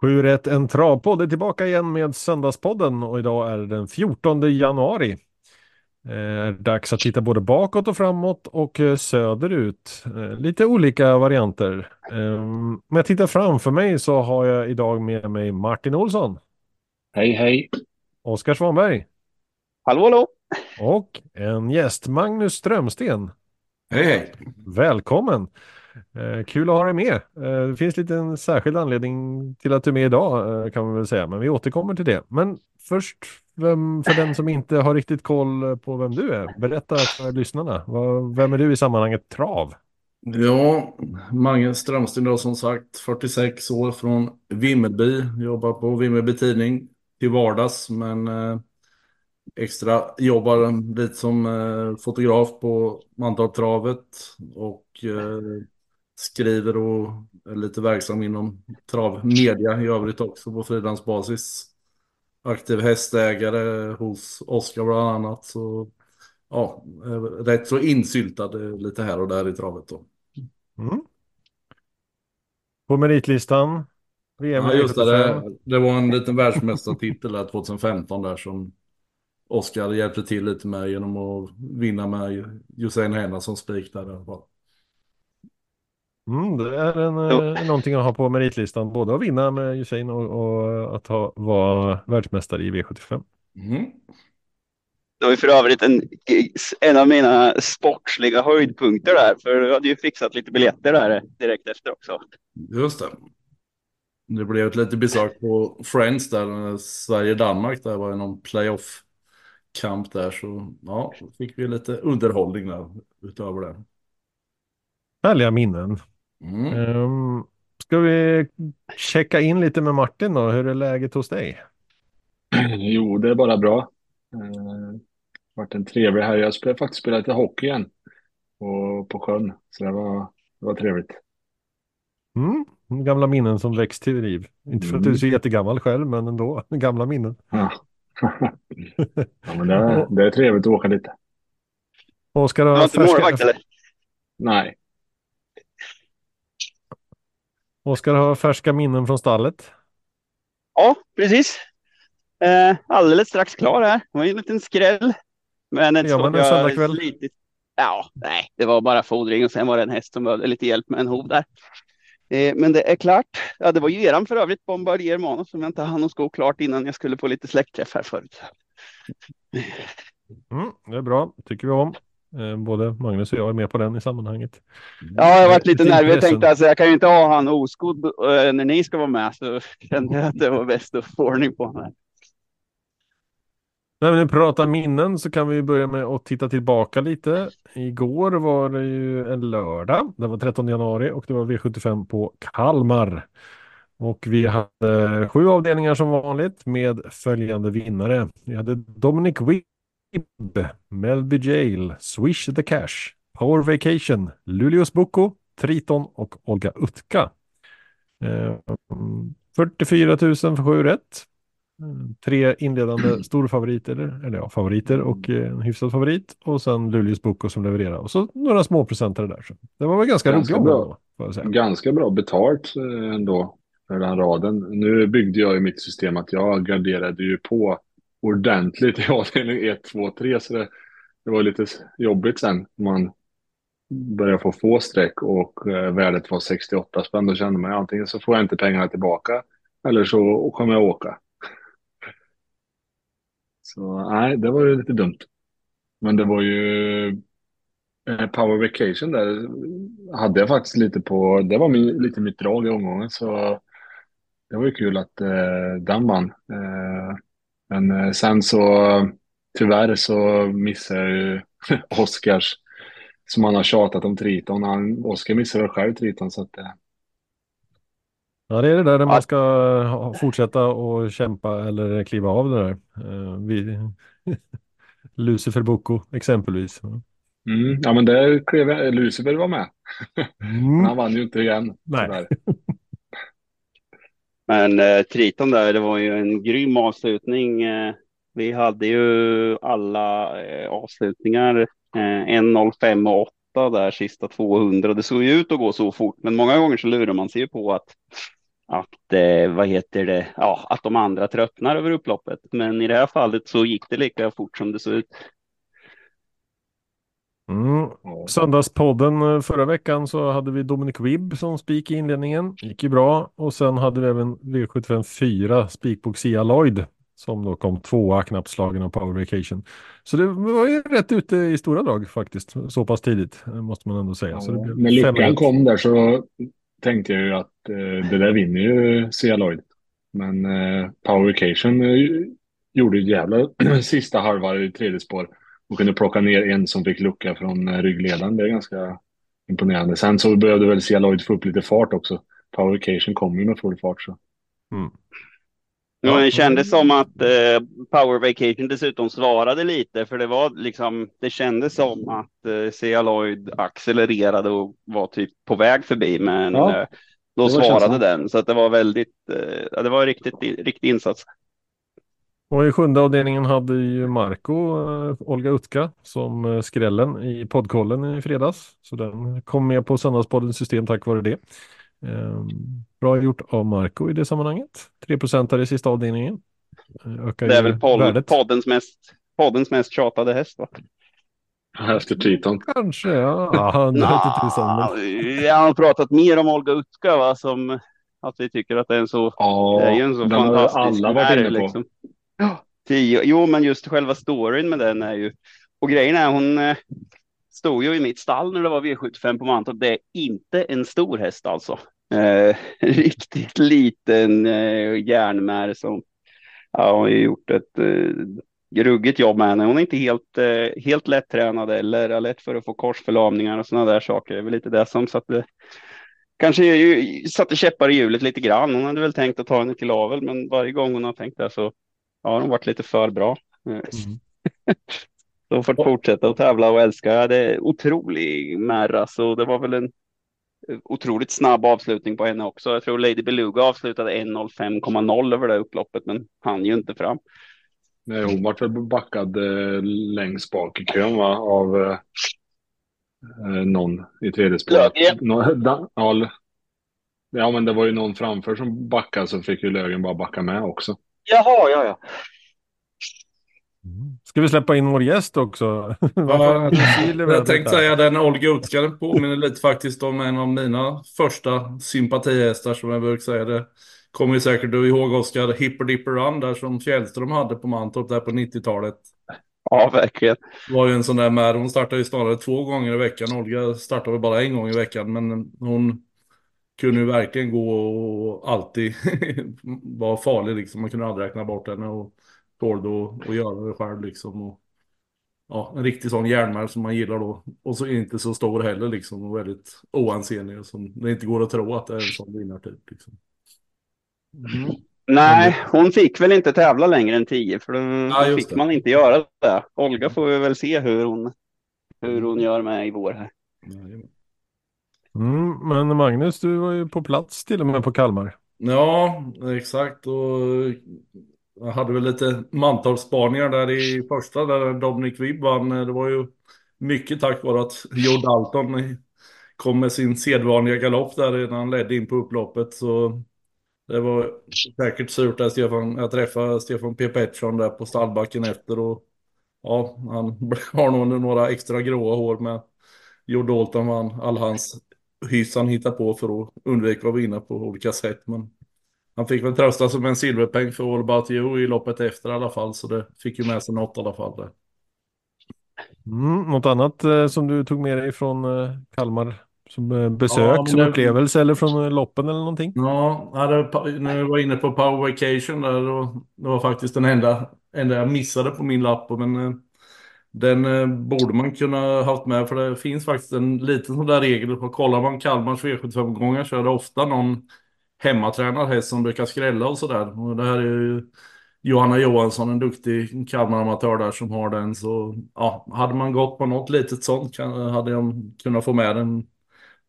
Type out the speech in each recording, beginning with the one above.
Sju rätt en travpodd är tillbaka igen med Söndagspodden och idag är det den 14 januari. Eh, dags att titta både bakåt och framåt och eh, söderut. Eh, lite olika varianter. Eh, om jag tittar framför mig så har jag idag med mig Martin Olsson. Hej, hej. Oskar Svanberg. Hallå, hallå. Och en gäst, Magnus Strömsten. Hej, hej. Välkommen. Eh, kul att ha dig med. Eh, det finns lite en särskild anledning till att du är med idag eh, kan man väl säga, men vi återkommer till det. Men först, vem, för den som inte har riktigt koll på vem du är, berätta för lyssnarna. Vad, vem är du i sammanhanget trav? Ja, Magnus Strömsten då som sagt, 46 år från Vimmerby, jobbar på Vimmerby Tidning till vardags, men eh, extra jobbar lite som eh, fotograf på Mantorptravet och eh, skriver och är lite verksam inom travmedia i övrigt också på frilansbasis. Aktiv hästägare hos Oskar bland annat. Så ja, rätt så insyltad lite här och där i travet då. Mm. På meritlistan? VM Ja, just det, det, 75. det var en liten världsmästartitel där 2015 där som Oskar hjälpte till lite med genom att vinna med Josefin Henna som spik där i alla fall. Mm, det är en, Jo. eh, någonting att ha på meritlistan, både att vinna med Usain och, och att ha, vara världsmästare i V75. Mm. Det var ju för övrigt en, en av mina sportsliga höjdpunkter där, för du hade ju fixat lite biljetter där direkt efter också. Just det. Det blev ett lite besök på Friends där, Sverige-Danmark, där var det någon playoff-kamp där, så ja, då fick vi lite underhållning där utöver det. Härliga minnen. Mm. Um, ska vi checka in lite med Martin då? Hur är läget hos dig? Jo, det är bara bra. Eh, varit en trevlig här. Jag spelade faktiskt spela lite hockey igen. Och på sjön. Så det var, det var trevligt. Mm, gamla minnen som väcks till liv. Inte för att du är så jättegammal själv, men ändå. Gamla minnen. Ja, ja men det är, det är trevligt att åka lite. Oskar Du var har inte målvakt färska, eller? Nej, Oskar har färska minnen från stallet. Ja, precis. Eh, alldeles strax klar här. Det var ju en liten skräll. Men ett en jag söndagkväll? slitit. Ja, nej, det var bara fodring och sen var det en häst som behövde lite hjälp med en hov där. Eh, men det är klart. Ja, det var ju eran för övrigt, Bombardier Manus, som jag inte hann att sko klart innan jag skulle på lite släktträff här förut. Mm, det är bra, tycker vi om. Eh, både Magnus och jag är med på den i sammanhanget. Ja, jag varit lite nervig. Jag intressen. tänkte alltså, jag kan ju inte ha han oskodd eh, när ni ska vara med, så kände jag att det var bäst att få ordning på honom. När vi nu pratar minnen så kan vi börja med att titta tillbaka lite. Igår var det ju en lördag. Det var 13 januari och det var V75 på Kalmar. Och vi hade sju avdelningar som vanligt med följande vinnare. Vi hade Dominic Wibb, Melby Jail, Swish the Cash, Power Vacation, Luleås Boko, Triton och Olga Utka. Eh, 44 000 för sju rätt. Mm, Tre inledande storfavoriter, eller, ja, favoriter och eh, en hyfsad favorit. Och sen Luleås Boko som levererar. Och så några småprocentare där. Så det var väl ganska, Ganska roliga bra. då, ganska bra betalt eh, ändå för den raden. Nu byggde jag i mitt system att jag garderade ju på ordentligt i avdelning 1, 2, 3. Så det, det var lite jobbigt sen. Man började få få streck och eh, värdet var 68 spänn. Då kände man antingen så får jag inte pengarna tillbaka eller så kommer jag åka. Så nej, det var ju lite dumt. Men det var ju eh, Power Vacation där hade jag faktiskt lite på. Det var min, lite mitt drag i omgången så det var ju kul att eh, den vann. Eh, men eh, sen så tyvärr så missade jag ju Oscars som han har tjatat om Triton. Han, Oscar missade väl själv Triton så att eh, Ja, det är det där när man ska fortsätta och kämpa eller kliva av det där. Eh, vi, Lucifer Boko exempelvis. mm, ja men där klev jag, Lucifer var med. Men Mm. han vann ju inte igen. Nej. Men eh, Triton där, det var ju en grym avslutning. Eh, vi hade ju alla eh, avslutningar eh, 1.05 och trötta där sista 200. Det såg ju ut att gå så fort, men många gånger så lurar man sig ju på att att eh, vad heter det? Ja, att de andra tröttnar över upploppet. Men i det här fallet så gick det lika fort som det såg ut. Mm. Söndagspodden eh, förra veckan så hade vi Dominic Wibb som spik i inledningen. Gick ju bra. Och sen hade vi även V75 4 spik på Xia Lloyd som då kom tvåa knappt slagen av Power Vacation. Så det var ju rätt ute i stora drag faktiskt, så pass tidigt eh, måste man ändå säga. Ja, så det blev luckan fem- kom där så tänkte jag ju att eh, det där vinner ju Sia Lloyd. Men eh, Power Vacation eh, gjorde ju jävla sista halva i tredje spår och kunde plocka ner en som fick lucka från eh, ryggledaren. Det är ganska imponerande. Sen så behövde väl Sia Lloyd få upp lite fart också. Power Vacation kom ju med full fart så. Mm. Ja, men det kändes som att eh, Power Vacation dessutom svarade lite, för det var liksom, det kändes som att eh, Sea Lloyd accelererade och var typ på väg förbi, men Ja, eh, då var svarade känslan. den, så att det var väldigt, eh, det var en riktigt, riktig insats. Och i sjunde avdelningen hade ju Marco eh, Olga Utka som eh, skrällen i poddkollen i fredags. Så den kom med på Söndagspoddens system tack vare det. Ehm, bra gjort av Marco i det sammanhanget. 3 där i sista avdelningen. Eh, Ökar Det är väl podd, värdet. poddens, mest, poddens mest tjatade häst, va? Efter Triton. Kanske, ja. han inte så, men... jag har pratat mer om Olga Utka, va, som att vi tycker att det är en så Ja, Det är en så fantastisk alla varit inne på. liksom. Ja, tio. Jo, men just själva storyn med den är ju... Och grejen är, hon eh, stod ju i mitt stall när det var V75 på Mantorp. Det är inte en stor häst alltså. Eh, riktigt liten eh, järnmär som ja, hon har gjort ett eh, ruggigt jobb med henne. Hon är inte helt, eh, helt lättränad eller lätt för att få korsförlamningar och sådana där saker. Det är väl lite det som satte kanske ju, satte käppar i hjulet lite grann. Hon hade väl tänkt att ta henne till avel, men varje gång hon har tänkt det så har hon varit lite för bra. Eh, Så hon fått fortsätta att tävla och älska. Ja, det är otrolig märra, så det var väl en otroligt snabb avslutning på henne också. Jag tror Lady Beluga avslutade 1.05,0 över det upploppet, men han ju inte fram. Nej, hon vart väl backad eh, längst bak i kön va? av eh, eh, någon i tredje spåret. Löfgren. Ja, men det var ju någon framför som backade så fick ju Lögen bara backa med också. Jaha, ja, ja. Ska vi släppa in vår gäst också? Ja, jag tänkte säga den Olga Utka den påminner lite faktiskt om en av mina första sympatihästar som jag brukar säga. Det kommer ju säkert du ihåg Oskar Hipper Dipper Run där som Fjällström hade på Mantorp där på 90-talet. Ja, verkligen. Det var ju en sån där med, hon startade ju snarare två gånger i veckan. Olga startade bara en gång i veckan men hon kunde ju verkligen gå och alltid vara farlig liksom. Man kunde aldrig räkna bort henne och tålde att- att göra det själv liksom. Och, ja, en riktig sån järnmärg som man gillar då. Och så inte så stor heller liksom. Och väldigt oansenlig. Som det inte går att tro att det är en sån vinnartyp liksom. Mm. Nej, hon fick väl inte tävla längre än 10 för då Ja, fick det. man inte göra det. Olga får vi väl se hur hon, hur hon gör med i vår här. Mm, men Magnus, du var ju på plats till och med på Kalmar. Ja, exakt. Och jag hade väl lite mantalsspaningar där i första där Dominic Wibb vann. Det var ju mycket tack vare att Joe Dalton kom med sin sedvanliga galopp där redan han ledde in på upploppet. Så det var säkert surt där Stefan, jag träffade Stefan P. Pettersson där på stallbacken efter och ja, han har nog några extra gråa hår med Joe Dalton vann all hans hyss han hittar på för att undvika att vinna på olika sätt. Men han fick väl trösta med en silverpeng för All About You i loppet efter i alla fall. Så det fick ju med sig något i alla fall där. Mm, något annat eh, som du tog med dig från eh, Kalmar som eh, besök, Ja, som det- upplevelse eller från eh, loppen eller någonting? Ja, hade när jag var inne på Power Vacation där och det var faktiskt den enda, enda jag missade på min lapp. Men eh, den eh, borde man kunna haft med för det finns faktiskt en liten sån där regel. Kollar man Kalmars V75-gångar så är det ofta någon hemmatränad häst som brukar skrälla och sådär. Och det här är ju Johanna Johansson, en duktig Kalmar-amatör där som har den. Så ja, hade man gått på något litet sånt kan, hade jag kunnat få med den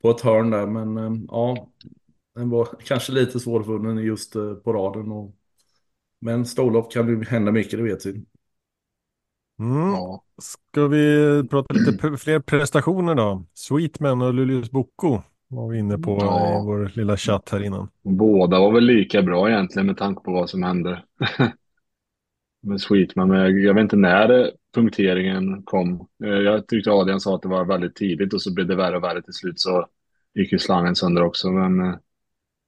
på ett hörn där. Men eh, ja, den var kanske lite svårfunnen just eh, på raden. Och, men storlopp kan ju hända mycket, det vet vi. Mm. Ja. Ska vi prata lite fler prestationer då? Sweetman och Luleås Boko var vi inne på Ja. i vår lilla chatt här innan. Båda var väl lika bra egentligen med tanke på vad som hände. med Sweetman, men jag vet inte när punkteringen kom. Eh, Jag tyckte Adrian sa att det var väldigt tidigt och så blev det värre och värre till slut så gick ju slangen sönder också. Men eh,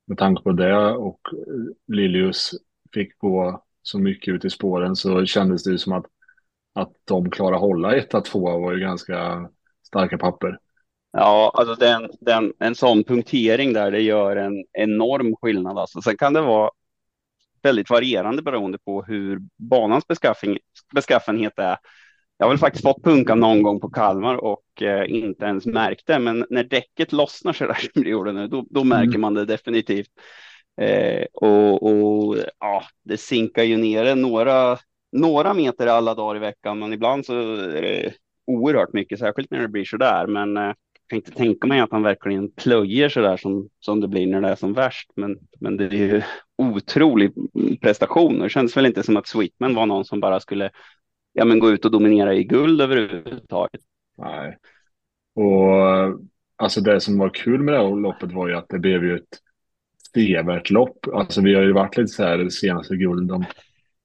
med tanke på det och eh, Lilius fick gå så mycket ut i spåren så kändes det ju som att, att de klarade hålla 1-2 var ju ganska starka papper. Ja, alltså den, den, en sån punktering där, det gör en enorm skillnad. Alltså. Sen kan det vara väldigt varierande beroende på hur banans beskaffenhet, är. Jag har väl faktiskt fått punka någon gång på Kalmar och eh, inte ens märkt det, men när däcket lossnar så där som det gjorde nu, då, då märker Mm. man det definitivt. Eh, och, och ja, det sinkar ju ner några, några meter alla dagar i veckan, men ibland så är det oerhört mycket, särskilt när det blir så där. Men eh, kan inte tänka mig att han verkligen plöjer så där som, som det blir när det är som värst. Men, men det är ju otrolig prestation. Det känns väl inte som att Sweetman var någon som bara skulle ja, men gå ut och dominera i guld överhuvudtaget. Nej. Och alltså det som var kul med det här loppet var ju att det blev ju ett sevärt lopp. Alltså vi har ju varit lite så här det senaste guld. De,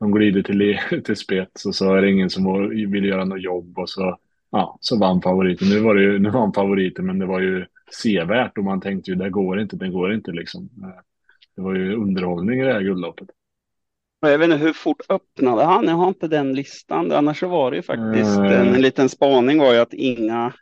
de glider till, till spets och så är det ingen som vill göra något jobb och så, ja, så vann favoriten. Nu var det ju, nu vann favoriten men det var ju sevärt och man tänkte ju det går inte, det går inte liksom. Det var ju underhållning i det här guldloppet. Jag vet inte hur fort öppnade han? Jag har inte den listan. Annars så var det ju faktiskt Eh. en, en liten spaning var ju att inga,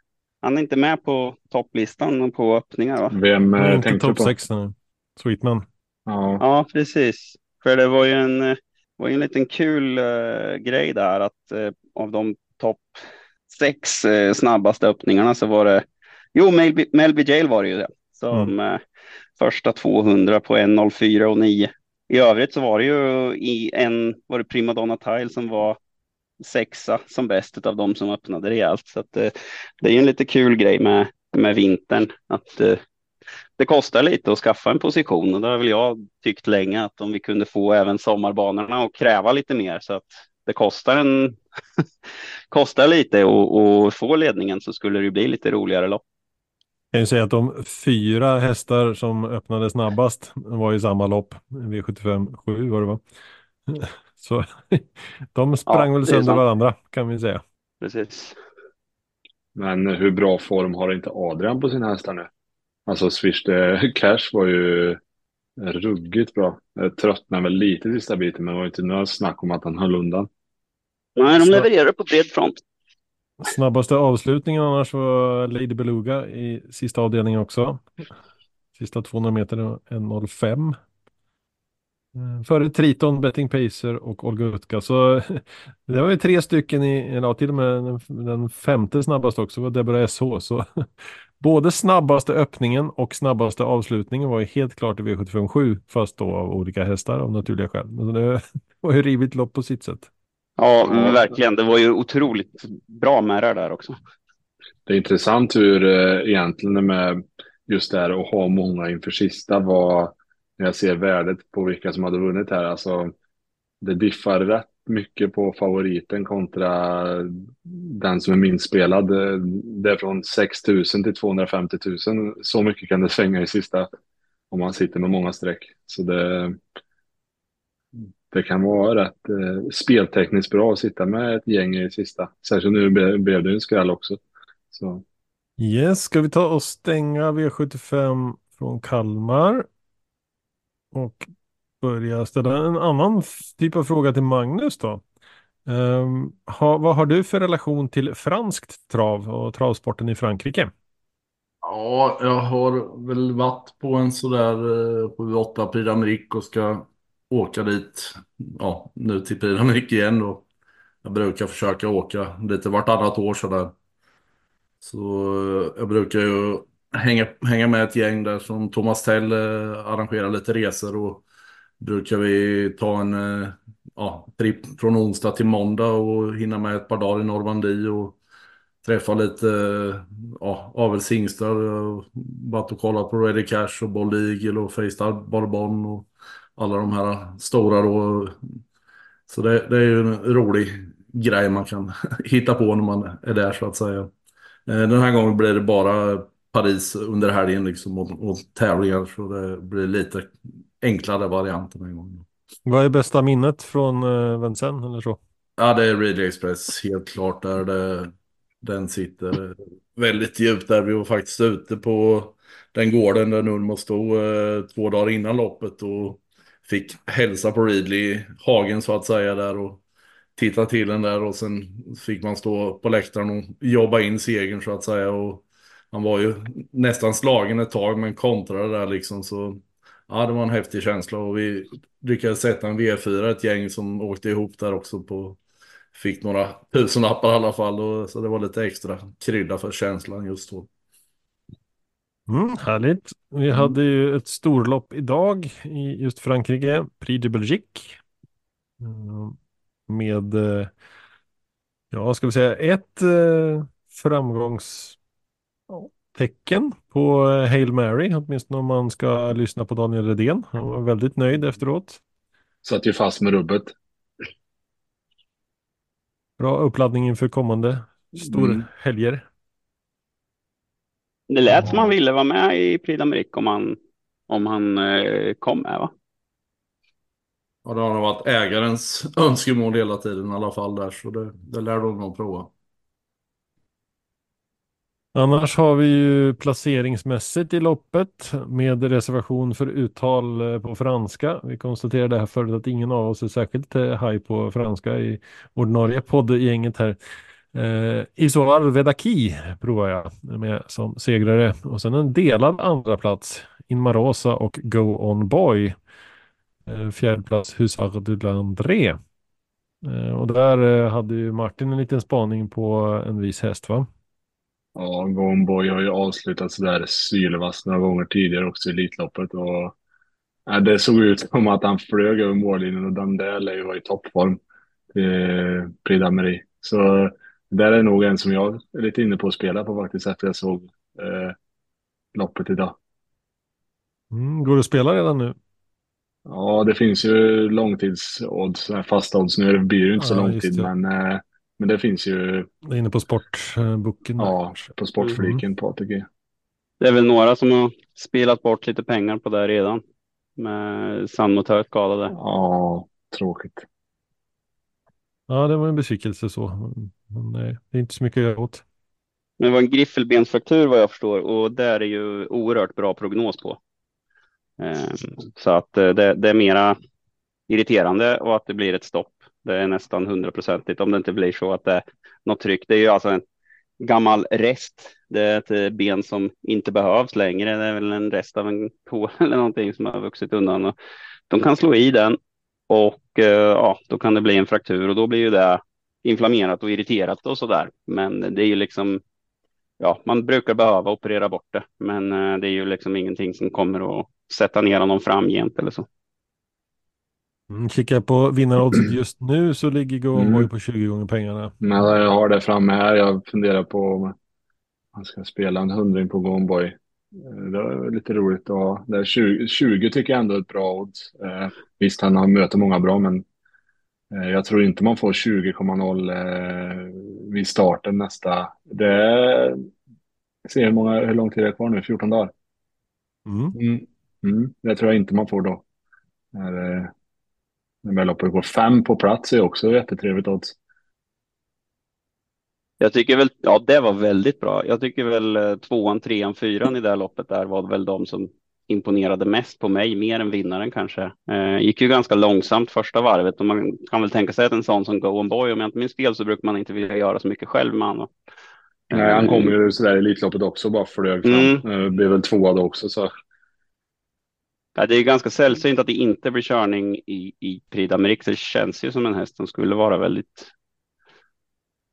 han är inte med på topplistan på öppningar va? Vem eh, är inte tänkte du topp på? 6 nu. Sweetman. Ja, Ja, precis. För det var ju en, eh, var ju en liten kul eh, grej där att eh, av de topp sex eh, snabbaste öppningarna så var det, jo, Melby, Melby Jail var det ju det, som eh, första 200 på 1.04 och 9. I övrigt så var det ju i en, var det Primadonna Tile som var sexa som bäst av de som öppnade rejält. Så att, eh, det är ju en lite kul grej med, med vintern att eh, det kostar lite att skaffa en position och det har väl jag tyckt länge att om vi kunde få även sommarbanorna och kräva lite mer så att det kostar en kostar lite och, och få ledningen så skulle det bli lite roligare lopp. Jag kan ju säga att de fyra hästar som öppnade snabbast var i samma lopp. V75 7 var det va? Så de sprang Ja, väl sönder sant. varandra kan vi säga. Precis. men hur bra form har inte Adrian på sina hästar nu? Alltså Swish the Cash var ju ruggigt bra. Jag tröttnade väl lite sista biten men det var inte några snack om att han höll undan. Nej, de levererar på bred front. Snabbaste avslutningen annars var Lady Beluga i sista avdelningen också. Sista 200 meter 1.05. Eh, Före Triton, Betting Pacer och Olga Utka. Så det var ju tre stycken i, ja till och med den, den femte snabbaste också var Deborah SH. Så både snabbaste öppningen och snabbaste avslutningen var ju helt klart i V757 fast då av olika hästar av naturliga skäl. Men det var ju rivigt lopp på sitt sätt. Ja, verkligen. Det var ju otroligt bra med det där också. Det är intressant hur eh, egentligen med just det här att ha många inför sista var när jag ser värdet på vilka som hade vunnit här. Alltså det diffar rätt mycket på favoriten kontra den som är minst spelad. Det är från 6 000 till 250 000. Så mycket kan det svänga i sista om man sitter med många streck. Så det, det kan vara rätt eh, speltekniskt bra att sitta med ett gäng i sista. Särskilt nu blev blev det en skräll också. Så. Yes, ska vi ta och stänga V75 från Kalmar? Och börja ställa en annan typ av fråga till Magnus då. Um, ha, vad har du för relation till franskt trav och travsporten i Frankrike? Ja, jag har väl varit på en sådär eh, på 8 Prix d'Amérique och ska åka dit. Ja, nu till Prix d'Amérique igen då. jag brukar försöka åka lite vartannat år sådär. Så eh, jag brukar ju hänga, hänga med ett gäng där som Thomas Tell eh, arrangerar lite resor och brukar vi ta en eh, ja, tripp från onsdag till måndag och hinna med ett par dagar i Normandie och träffa lite ja, avelshingstar. och Varit och kollat på Ready Cash och Bold Eagle och Facestar Bourbon och alla de här stora då. Så det, det är ju en rolig grej man kan hitta på när man är där så att säga. Eh, den här gången blir det bara Paris under helgen liksom och, och tävlingar så det blir lite enklare variant den här gången. Vad är bästa minnet från uh, Vincennes eller så? Ja, det är Ridley Express helt klart. Där det, den sitter väldigt djupt där. Vi var faktiskt ute på den gården där Nulmo stod eh, två dagar innan loppet och fick hälsa på Ridley hagen så att säga där och titta till den där och sen fick man stå på läktaren och jobba in segern så att säga och han var ju nästan slagen ett tag men kontrade där liksom så ja det var en häftig känsla och vi lyckades sätta en V4 ett gäng som åkte ihop där också på fick några tusenlappar i alla fall och, så det var lite extra krydda för känslan just då. Mm, härligt. Vi mm. hade ju ett storlopp idag i just Frankrike, Prix de Belgique. Mm, med, eh, ja, ska vi säga ett eh, framgångstecken på eh, Hail Mary, åtminstone om man ska lyssna på Daniel Redén. Han var väldigt nöjd efteråt. Satt ju fast med rubbet. Bra uppladdning inför kommande storhelger. Mm. Det lät som han ville vara med i Prix d'Amérique om han, om han eh, kom med va? Ja, det har varit ägarens önskemål hela tiden i alla fall där, så det, det lär de nog prova. Annars har vi ju placeringsmässigt i loppet med reservation för uttal eh, på franska. Vi konstaterade här förut att ingen av oss är särskilt eh, haj på franska i ordinarie poddgänget här. Eh, Isoar Vedaki provar jag med som segrare och sen en delad andra plats Inmarosa och Go On Boy. Eh, fjärde plats Husar de Landré. Eh, och där eh, hade ju Martin en liten spaning på en vis häst va? Ja, Go On Boy har ju avslutat sådär sylvass några gånger tidigare också i Elitloppet och ja, det såg ut som att han flög över mållinjen och den där lär ju vara i toppform till Prix d'Amérique. Så där är nog en som jag är lite inne på att spela på faktiskt efter jag såg eh, loppet idag. Mm, går det att spela redan nu? Ja, det finns ju långtidsodds, fasta odds. Nu blir det ju inte så lång tid, men, eh, men det finns ju. Det är inne på sportboken. Ja, på sportfliken mm. på ATG. Det är väl några som har spelat bort lite pengar på det redan. Med Sandmotör skadade. Ja, tråkigt. Ja, det var en besvikelse så. Men nej, det är inte så mycket att göra åt. Men det var en griffelbensfraktur vad jag förstår och där är ju oerhört bra prognos på. Ehm, så att eh, det, det är mera irriterande och att det blir ett stopp. Det är nästan hundraprocentigt om det inte blir så att det är något tryck. Det är ju alltså en gammal rest. Det är ett eh, ben som inte behövs längre. Det är väl en rest av en tå eller någonting som har vuxit undan. Och de kan slå i den och eh, ja, då kan det bli en fraktur och då blir ju det inflammerat och irriterat och så där. Men det är ju liksom, ja, man brukar behöva operera bort det, men eh, det är ju liksom ingenting som kommer att sätta ner honom framgent eller så. Mm, kikar på vinnaroddset just nu så ligger Goboy mm. på 20 gånger pengarna. Men jag har det framme här. Jag funderar på om man ska spela en hundring på Gomboy. Eh, det är lite roligt att ha. Det är 20, 20 tycker jag ändå är ett bra odds. Eh, visst, han möter många bra, men Eh, jag tror inte man får 20,0 eh, vid starten nästa. Det är, se hur, många, hur lång tid det är kvar nu, 14 dagar. Mm. Mm. Mm. Det tror jag inte man får då. När, eh, när loppet går fem på plats är också jättetrevligt odds. Jag tycker väl, ja det var väldigt bra. Jag tycker väl tvåan, trean, fyran i det här loppet där var väl de som imponerade mest på mig, mer än vinnaren kanske. Eh, gick ju ganska långsamt första varvet och man kan väl tänka sig att en sån som Go On Boy, om jag inte minns fel så brukar man inte vilja göra så mycket själv med honom. Nej, han kom ju sådär i Elitloppet också, bara flög fram. Mm. Eh, blev väl tvåa då också. Så. Ja, det är ganska sällsynt att det inte blir körning i, i Prix d'Amérique. Det känns ju som en häst som skulle vara väldigt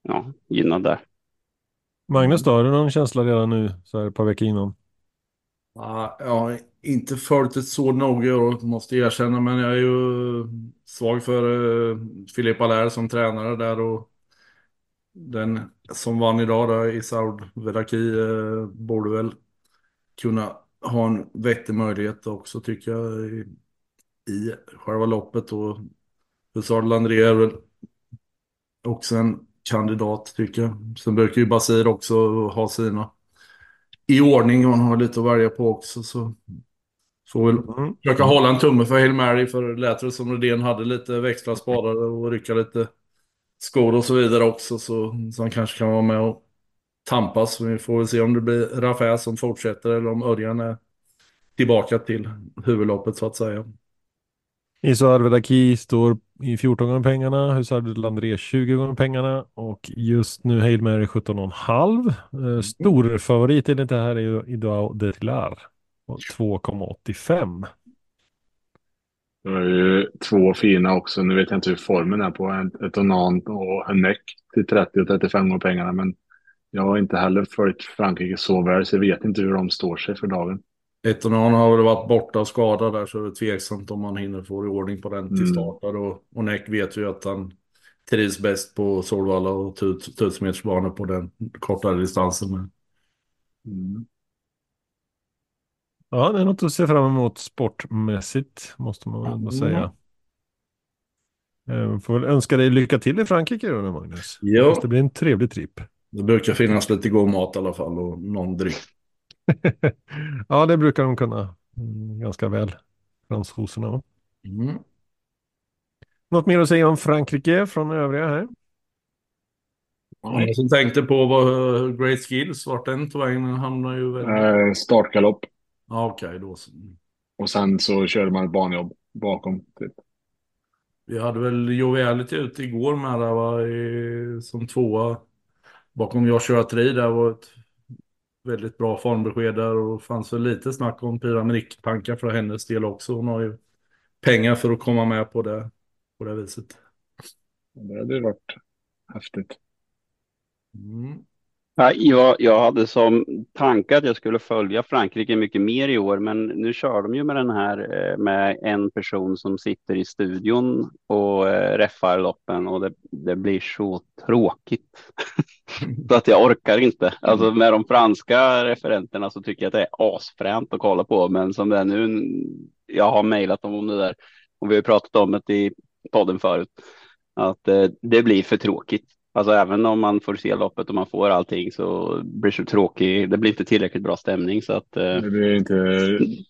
ja, gynnad där. Magnus då, har du någon känsla redan nu så här ett par veckor innan? Ja, jag har inte följt det så noga och måste erkänna, men jag är ju svag för uh, Filip Allaire som tränare där och den som vann idag då, Isaud Veraki uh, borde väl kunna ha en vettig möjlighet också tycker jag i, i själva loppet och Hussard Landré är väl också en kandidat tycker jag. Sen brukar ju Basir också ha sina i ordning. Han har lite att välja på också. Så får väl Mm. försöka hålla en tumme för Hail Mary. För det lät det som Rydén hade lite växla spadar och rycka lite skor och så vidare också. Så, så han kanske kan vara med och tampas. Vi får väl se om det blir Raffä som fortsätter eller om Örjan är tillbaka till huvudloppet så att säga. Iso Arvedaki står i 14 gånger pengarna, Husard Landré 20 gånger pengarna och just nu Hail Mary 17,5. Eh, stor favorit enligt det här är ju Idoao Detilar. 2,85. Det var ju två fina också. Nu vet jag inte hur formen är på en- ett Onan och en Neck till 30 och 35 gånger pengarna. Men jag har inte heller följt Frankrike så väl så jag vet inte hur de står sig för dagen. Etonan har väl varit borta och skadad där så är det tveksamt om man hinner få i ordning på den till Mm. start. där. Och, och Neck vet ju att han trivs bäst på Solvalla och tusenmetersbanor på den kortare distansen. Mm. Ja, det är något att se fram emot sportmässigt, måste man väl ändå Ja. säga. Eh, Får väl önska dig lycka till i Frankrike då, Magnus. Ja. Det blir en trevlig tripp. Det brukar finnas lite god mat i alla fall och någon dryck. ja, det brukar de kunna mm, ganska väl, fransoserna. Mm. Något mer att säga om Frankrike från övriga här? Ja, jag som tänkte på vad Great Skills, vart den tog vägen, den hamnar ju väl... Eh, startgalopp. Ja, okej då. så. Och sen så körde man ett banjobb bakom. Typ. Vi hade väl Joviality ute igår med där va, i, som tvåa bakom Joshua Tree. Det var ett väldigt bra formbesked där och fanns väl lite snack om pyramidtankar för hennes del också. Hon har ju pengar för att komma med på det, på det viset. Det hade ju varit häftigt. Mm. Ja, Jag, jag hade som tanke att jag skulle följa Frankrike mycket mer i år, men nu kör de ju med den här eh, med en person som sitter i studion och eh, räffar loppen och det, det blir så tråkigt. så att jag orkar inte. Alltså med de franska referenterna så tycker jag att det är asfränt att kolla på, men som det är nu, jag har mejlat dem om det där och vi har pratat om det i podden förut, att eh, det blir för tråkigt. Alltså även om man får se loppet och man får allting så blir det så tråkigt. Det blir inte tillräckligt bra stämning så att. Eh, Det blir inte...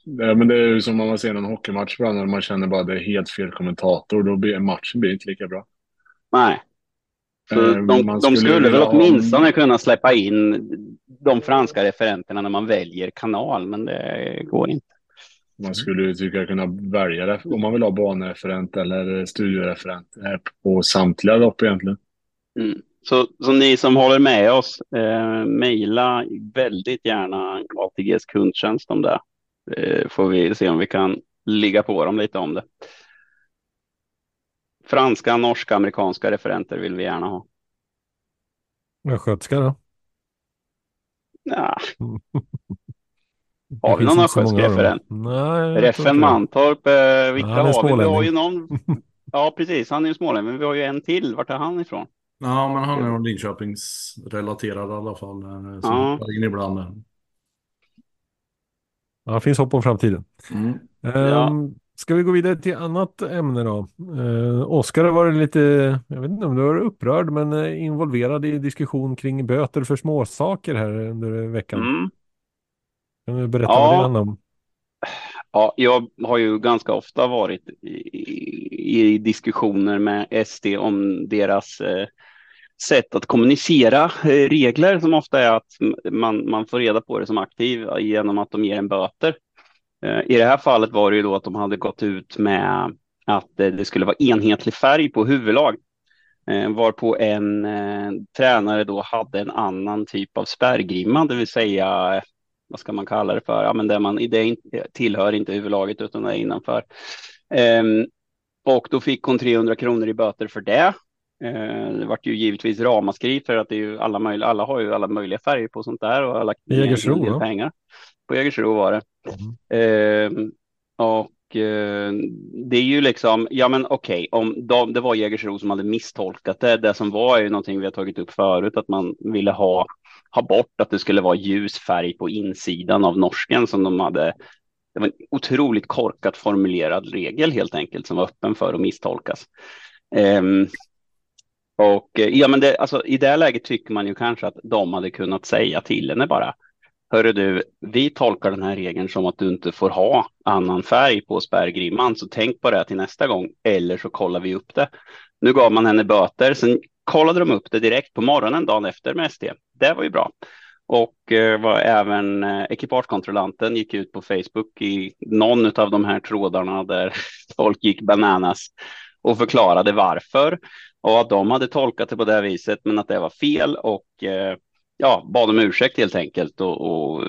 Ja, men det är ju som om man ser någon hockeymatch ibland när man känner bara det är helt fel kommentator. Då blir matchen blir inte lika bra. nej. Så Eh, de, de skulle skulle väl vilja ha- åtminstone kunna släppa in de franska referenterna när man väljer kanal, men det går inte. Man skulle ju tycka kunna välja det om man vill ha banreferent eller studioreferent eh, på samtliga lopp egentligen. Mm. Så, så ni som håller med oss, eh, mejla väldigt gärna ATGs kundtjänst om det. Eh, får vi se om vi kan ligga på dem lite om det. Franska, norska, amerikanska referenter vill vi gärna ha. Östgötska då? Ja, Har vi någon inte så många östgötsk av dem. referent? Nej, jag tror Reffen. Mantorp, eh, vilka har vi? Vi har ju någon. Ja, precis. Han är ju smålänning, men vi har ju en till. Vart är han ifrån? Ja, men han är nog Linköpingsrelaterad i alla fall. eh, Som Ja. ibland. Ja, det finns hopp om framtiden. Mm. Ja. Ehm, Ska vi gå vidare till annat ämne då? Uh, Oskar har varit lite, jag vet inte om du var upprörd, men eh, involverad i diskussion kring böter för småsaker här under veckan. Mm. Kan du berätta Ja. vad det handlar om? Ja, jag har ju ganska ofta varit i, i diskussioner med SD om deras eh, sätt att kommunicera eh, regler som ofta är att man, man får reda på det som aktiv eh, genom att de ger en böter. Eh, I det här fallet var det ju då att de hade gått ut med att det skulle vara enhetlig färg på huvudlag. Varpå en tränare då hade en annan typ av spärrgrimma, det vill säga vad ska man kalla det för? Ja, men det, man, det tillhör inte huvudlaget utan det är innanför. Ehm, och då fick hon 300 kronor i böter för det. Ehm, det vart ju givetvis ramaskri för att det är ju alla möjliga, alla har ju alla möjliga färger på sånt där och har lagt Jägersro, pengar. På Jägersro var det. Ehm, och eh, det är ju liksom, ja men okej, om de, det var Jägersro som hade misstolkat det. Det som var är ju någonting vi har tagit upp förut, att man ville ha, ha bort att det skulle vara ljus färg på insidan av norsken som de hade. Det var en otroligt korkat formulerad regel helt enkelt som var öppen för att misstolkas. Ehm, och eh, ja, men det, alltså, i det läget tycker man ju kanske att de hade kunnat säga till henne bara. Hörru du, vi tolkar den här regeln som att du inte får ha annan färg på spärrgrimman, så tänk på det till nästa gång, eller så kollar vi upp det. Nu gav man henne böter, sen kollade de upp det direkt på morgonen dagen efter med SD. Det var ju bra. Och eh, var även eh, ekipagekontrollanten gick ut på Facebook i någon av de här trådarna där folk gick bananas och förklarade varför och att de hade tolkat det på det viset, men att det var fel och eh, ja, bad om ursäkt helt enkelt. Och, och,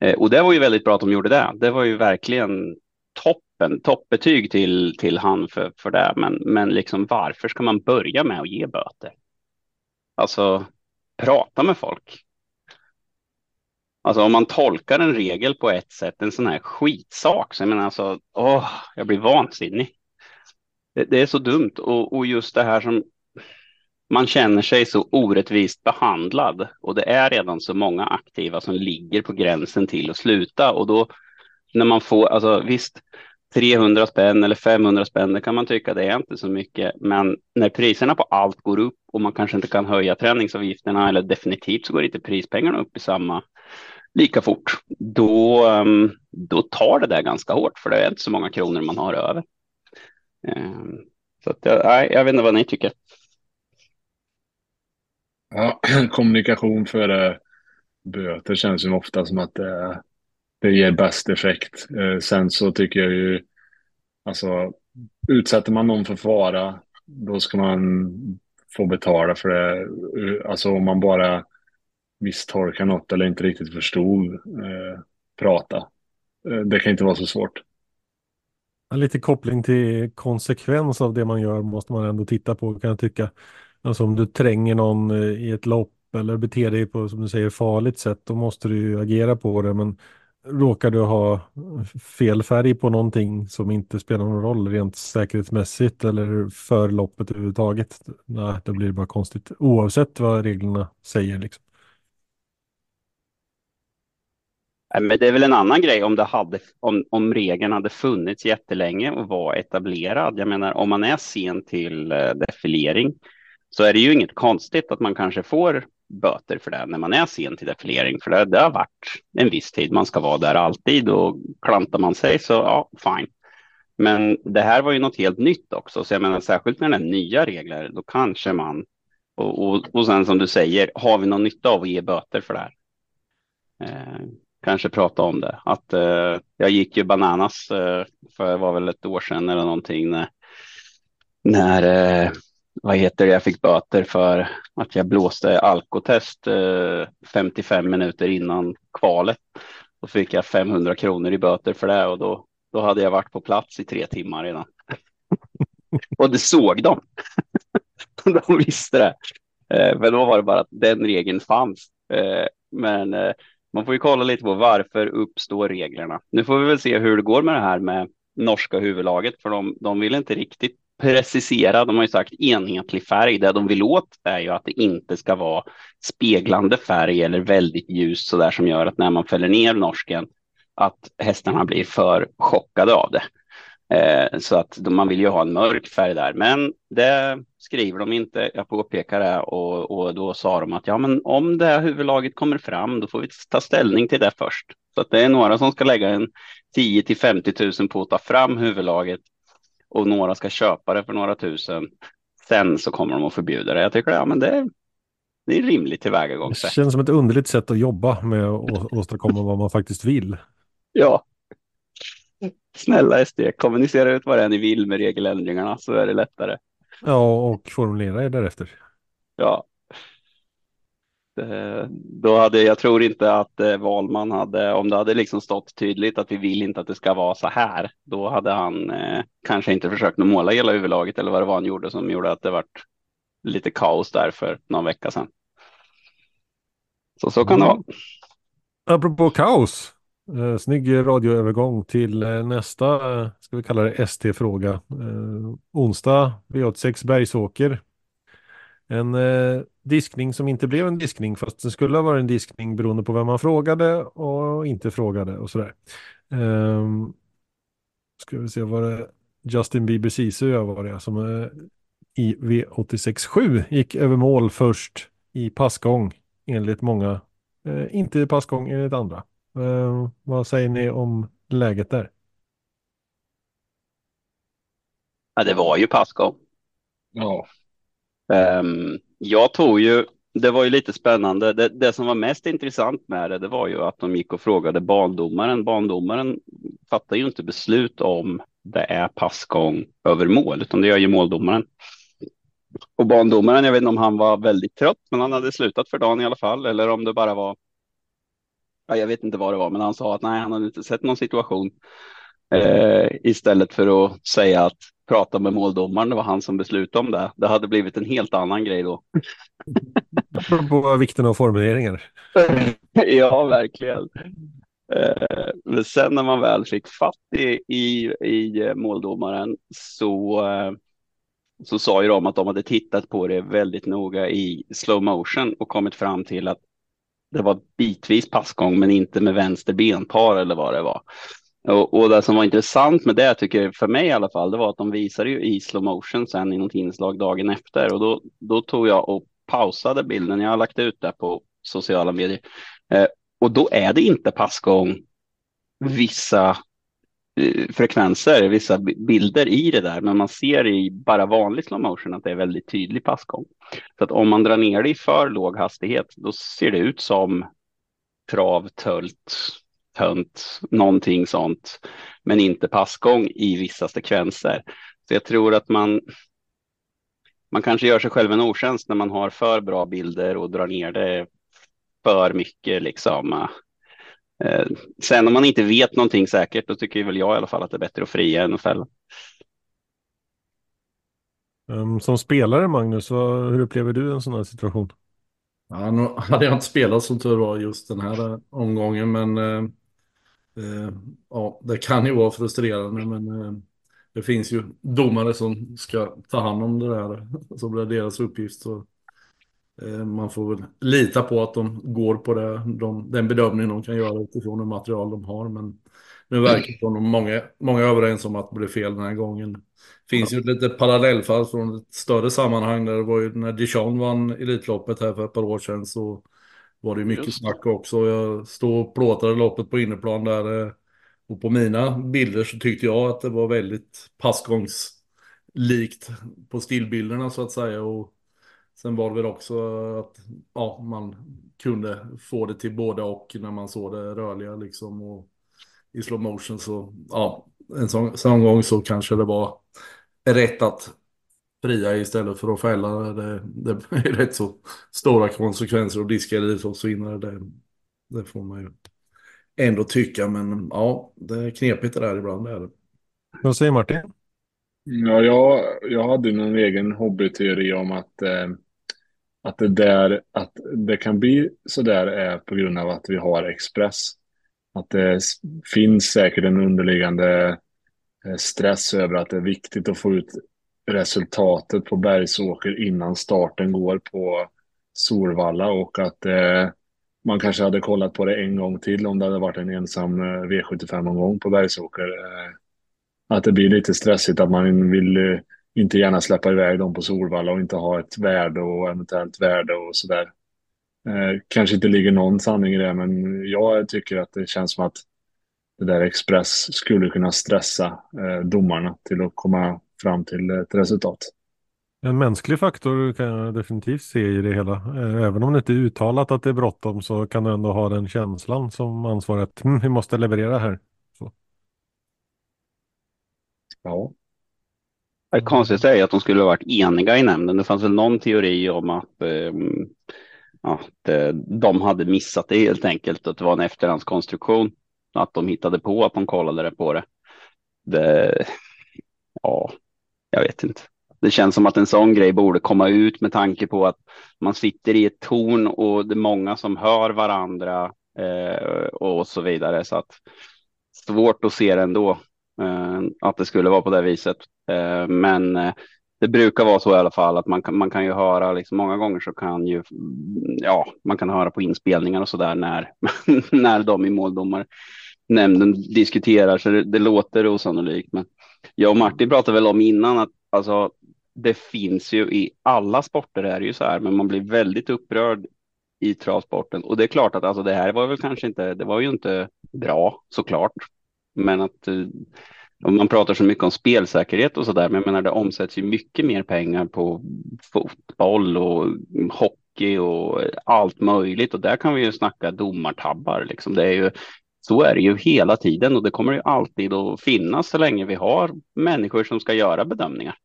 eh, och det var ju väldigt bra att de gjorde det. Det var ju verkligen toppen, toppbetyg till, till han för, för det. Men, men liksom varför ska man börja med att ge böter? Alltså, prata med folk. Alltså om man tolkar en regel på ett sätt, en sån här skitsak, så jag menar alltså, åh, jag blir vansinnig. Det, det är så dumt. Och, och just det här som man känner sig så orättvist behandlad. Och det är redan så många aktiva som ligger på gränsen till att sluta. Och då när man får, alltså visst, 300 spänn eller 500 spänn, det kan man tycka det är inte så mycket, men när priserna på allt går upp och man kanske inte kan höja träningsavgifterna eller definitivt så går inte prispengarna upp i samma lika fort, då, ehm, då tar det där ganska hårt för det är inte så många kronor man har över. Ehm, så att, jag, jag vet inte vad ni tycker. Ja, kommunikation före eh, böter känns ju ofta som att det, det ger bäst effekt. Eh, sen så tycker jag ju, alltså utsätter man någon för fara, då ska man få betala för det. Eh, alltså om man bara misstolkar något eller inte riktigt förstod eh, prata. Det kan inte vara så svårt. Lite koppling till konsekvens av det man gör måste man ändå titta på kan jag tycka. Alltså om du tränger någon eh, i ett lopp eller beter dig på, som du säger, farligt sätt, då måste du ju agera på det. Men råkar du ha fel färg på någonting som inte spelar någon roll rent säkerhetsmässigt eller för loppet överhuvudtaget, nej, då blir det bara konstigt. Oavsett vad reglerna säger liksom. Äh, men det är väl en annan grej om, det hade, om, om regeln hade funnits jättelänge och var etablerad. Jag menar, om man är sen till eh, defilering så är det ju inget konstigt att man kanske får böter för det när man är sen till defilering, för det, det har varit en viss tid man ska vara där alltid och klantar man sig så ja, fine. Men det här var ju något helt nytt också, så jag menar särskilt med är nya regler, då kanske man och, och, och sen som du säger, har vi någon nytta av att ge böter för det här? Eh, kanske prata om det. Att eh, jag gick ju bananas eh, för det var väl ett år sedan eller någonting när, när eh, vad heter det, jag fick böter för att jag blåste alkotest eh, 55 minuter innan kvalet. Då fick jag 500 kronor i böter för det och då, då hade jag varit på plats i tre timmar redan. och det såg de. de visste det. Eh, men då var det bara att den regeln fanns. Eh, men man får ju kolla lite på varför uppstår reglerna. Nu får vi väl se hur det går med det här med norska huvudlaget, för de, de vill inte riktigt precisera. De har ju sagt enhetlig färg. Det de vill åt är ju att det inte ska vara speglande färg eller väldigt ljus så där som gör att när man fäller ner norsken att hästarna blir för chockade av det. Eh, så att man vill ju ha en mörk färg där, men det skriver de inte. Jag påpekar det och, och då sa de att ja, men om det här huvudlaget kommer fram, då får vi ta ställning till det först. Så att det är några som ska lägga en 10 till 50 000 på att ta fram huvudlaget och några ska köpa det för några tusen. Sen så kommer de att förbjuda det. Jag tycker ja, men det, det är rimligt tillvägagångssätt. Det känns som ett underligt sätt att jobba med att åstadkomma vad man faktiskt vill. Ja, Snälla SD, kommunicera ut vad det är ni vill med regeländringarna så är det lättare. Ja, och formulera er därefter. Ja. Då hade, jag tror inte att eh, Valman hade, om det hade liksom stått tydligt att vi vill inte att det ska vara så här, då hade han eh, kanske inte försökt att måla hela huvudlaget eller vad det var han gjorde som gjorde att det vart lite kaos där för någon vecka sedan. Så så kan det vara. Apropå kaos, Eh, snygg radioövergång till eh, nästa, eh, ska vi kalla det ST-fråga. Eh, onsdag V86 Bergsåker. En eh, diskning som inte blev en diskning fast det skulle ha varit en diskning beroende på vem man frågade och inte frågade och sådär. Eh, ska vi se, var det Justin Bieber Sisu jag var det som eh, i V86 7 gick över mål först i passgång enligt många. Eh, inte passgång enligt andra. Eh, vad säger ni om läget där? Ja, det var ju passgång. Ja. Um, jag tog ju, det var ju lite spännande. Det, det, som var mest intressant med det, det var ju att de gick och frågade bandomaren. Bandomaren fattar ju inte beslut om det är passgång över mål, utan det gör ju måldomaren. Och bandomaren, jag vet inte om han var väldigt trött, men han hade slutat för dagen i alla fall, eller om det bara var. Ja, jag vet inte vad det var, men han sa att nej, han hade inte sett någon situation. Eh, istället för att säga att prata med måldomaren, det var han som beslutade om det. Det hade blivit en helt annan grej då. På vikten av formuleringar. ja, verkligen. Eh, men sen när man väl fick fatt i, i, i måldomaren så, eh, så sa ju de att de hade tittat på det väldigt noga i slow motion och kommit fram till att det var bitvis passgång men inte med vänster benpar eller vad det var. Och, och, det som var intressant med det, tycker jag, för mig i alla fall, det var att de visade ju i slow motion sen i något inslag dagen efter och då, då tog jag och pausade bilden. Jag har lagt ut det på sociala medier eh, och då är det inte passgång vissa Eh, frekvenser, vissa bilder i det där, men man ser i bara vanlig slow motion att det är väldigt tydlig passgång. Så att om man drar ner det i för låg hastighet, då ser det ut som trav, tölt, tönt, någonting sånt, men inte passgång i vissa sekvenser. Så jag tror att man man kanske gör sig själv en otjänst när man har för bra bilder och drar ner det för mycket liksom. Eh, Eh, sen om man inte vet någonting säkert, då tycker väl jag i alla fall att det är bättre att fria än att fälla. Um, som spelare Magnus, vad, hur upplever du en sån här situation? Ja, nu hade jag inte spelat som tur var just den här omgången, men eh, Eh, ja, det kan ju vara frustrerande, men eh, det finns ju domare som ska ta hand om det där. Så blir det deras uppgift. Så, eh, man får väl lita på att de går på det, de, den bedömning de kan göra utifrån det material de har. Men nu verkar det som många, många överens om att det blev fel den här gången. Det finns ju ett litet parallellfall från ett större sammanhang där det var ju när Dijon vann Elitloppet här för ett par år sedan så var det mycket Just. snack också. Jag stod och plåtade loppet på inneplan där. Eh, och på mina bilder så tyckte jag att det var väldigt passgångslikt på stillbilderna så att säga. Och sen var det väl också att ja, man kunde få det till både och när man såg det rörliga liksom. Och i slow motion så ja, en sån, sån gång så kanske det var rätt att fria istället för att fälla. Det, det är rätt så stora konsekvenser och diska elitloppsvinnare. Det, det får man ju ändå tycka. Men ja, det är knepigt det där ibland. Det är det. Vad säger Martin? Ja, jag, jag hade någon egen hobbyteori om att, eh, att, det där, att det kan bli så där är eh, på grund av att vi har Express. Att det finns säkert en underliggande eh, stress över att det är viktigt att få ut resultatet på Bergsåker innan starten går på Solvalla och att eh, man kanske hade kollat på det en gång till om det hade varit en ensam eh, V75-omgång på Bergsåker. Eh, att det blir lite stressigt att man vill eh, inte gärna släppa iväg dem på Solvalla och inte ha ett värde och eventuellt värde och sådär. Eh, kanske inte ligger någon sanning i det, men jag tycker att det känns som att det där Express skulle kunna stressa eh, domarna till att komma fram till ett resultat. En mänsklig faktor kan jag definitivt se i det hela. Eh, även om det inte är uttalat att det är bråttom så kan du ändå ha den känslan som ansvarig att mm, vi måste leverera här. Ja. Det konstigaste är att de skulle ha varit eniga i nämnden. Det fanns väl någon teori om att, eh, att eh, de hade missat det helt enkelt. Att det var en efterhandskonstruktion. Att de hittade på att de kollade det på det. det ja, jag vet inte. Det känns som att en sån grej borde komma ut med tanke på att man sitter i ett torn och det är många som hör varandra eh, och så vidare. Så att svårt att se det ändå Eh, att det skulle vara på det viset. Eh, men eh, det brukar vara så i alla fall att man kan, man kan ju höra, liksom, många gånger så kan ju, ja, man kan höra på inspelningar och så där när, när de i måldomarnämnden diskuterar, så det, det låter osannolikt. Men jag och Martin pratade väl om innan att alltså, det finns ju i alla sporter är det ju så här, men man blir väldigt upprörd i travsporten. Och det är klart att alltså det här var väl kanske inte, det var ju inte bra såklart. Men att eh, om man pratar så mycket om spelsäkerhet och så där, men jag menar det omsätts ju mycket mer pengar på fotboll och hockey och allt möjligt och där kan vi ju snacka domartabbar liksom. Det är ju så är det ju hela tiden och det kommer ju alltid att finnas så länge vi har människor som ska göra bedömningar.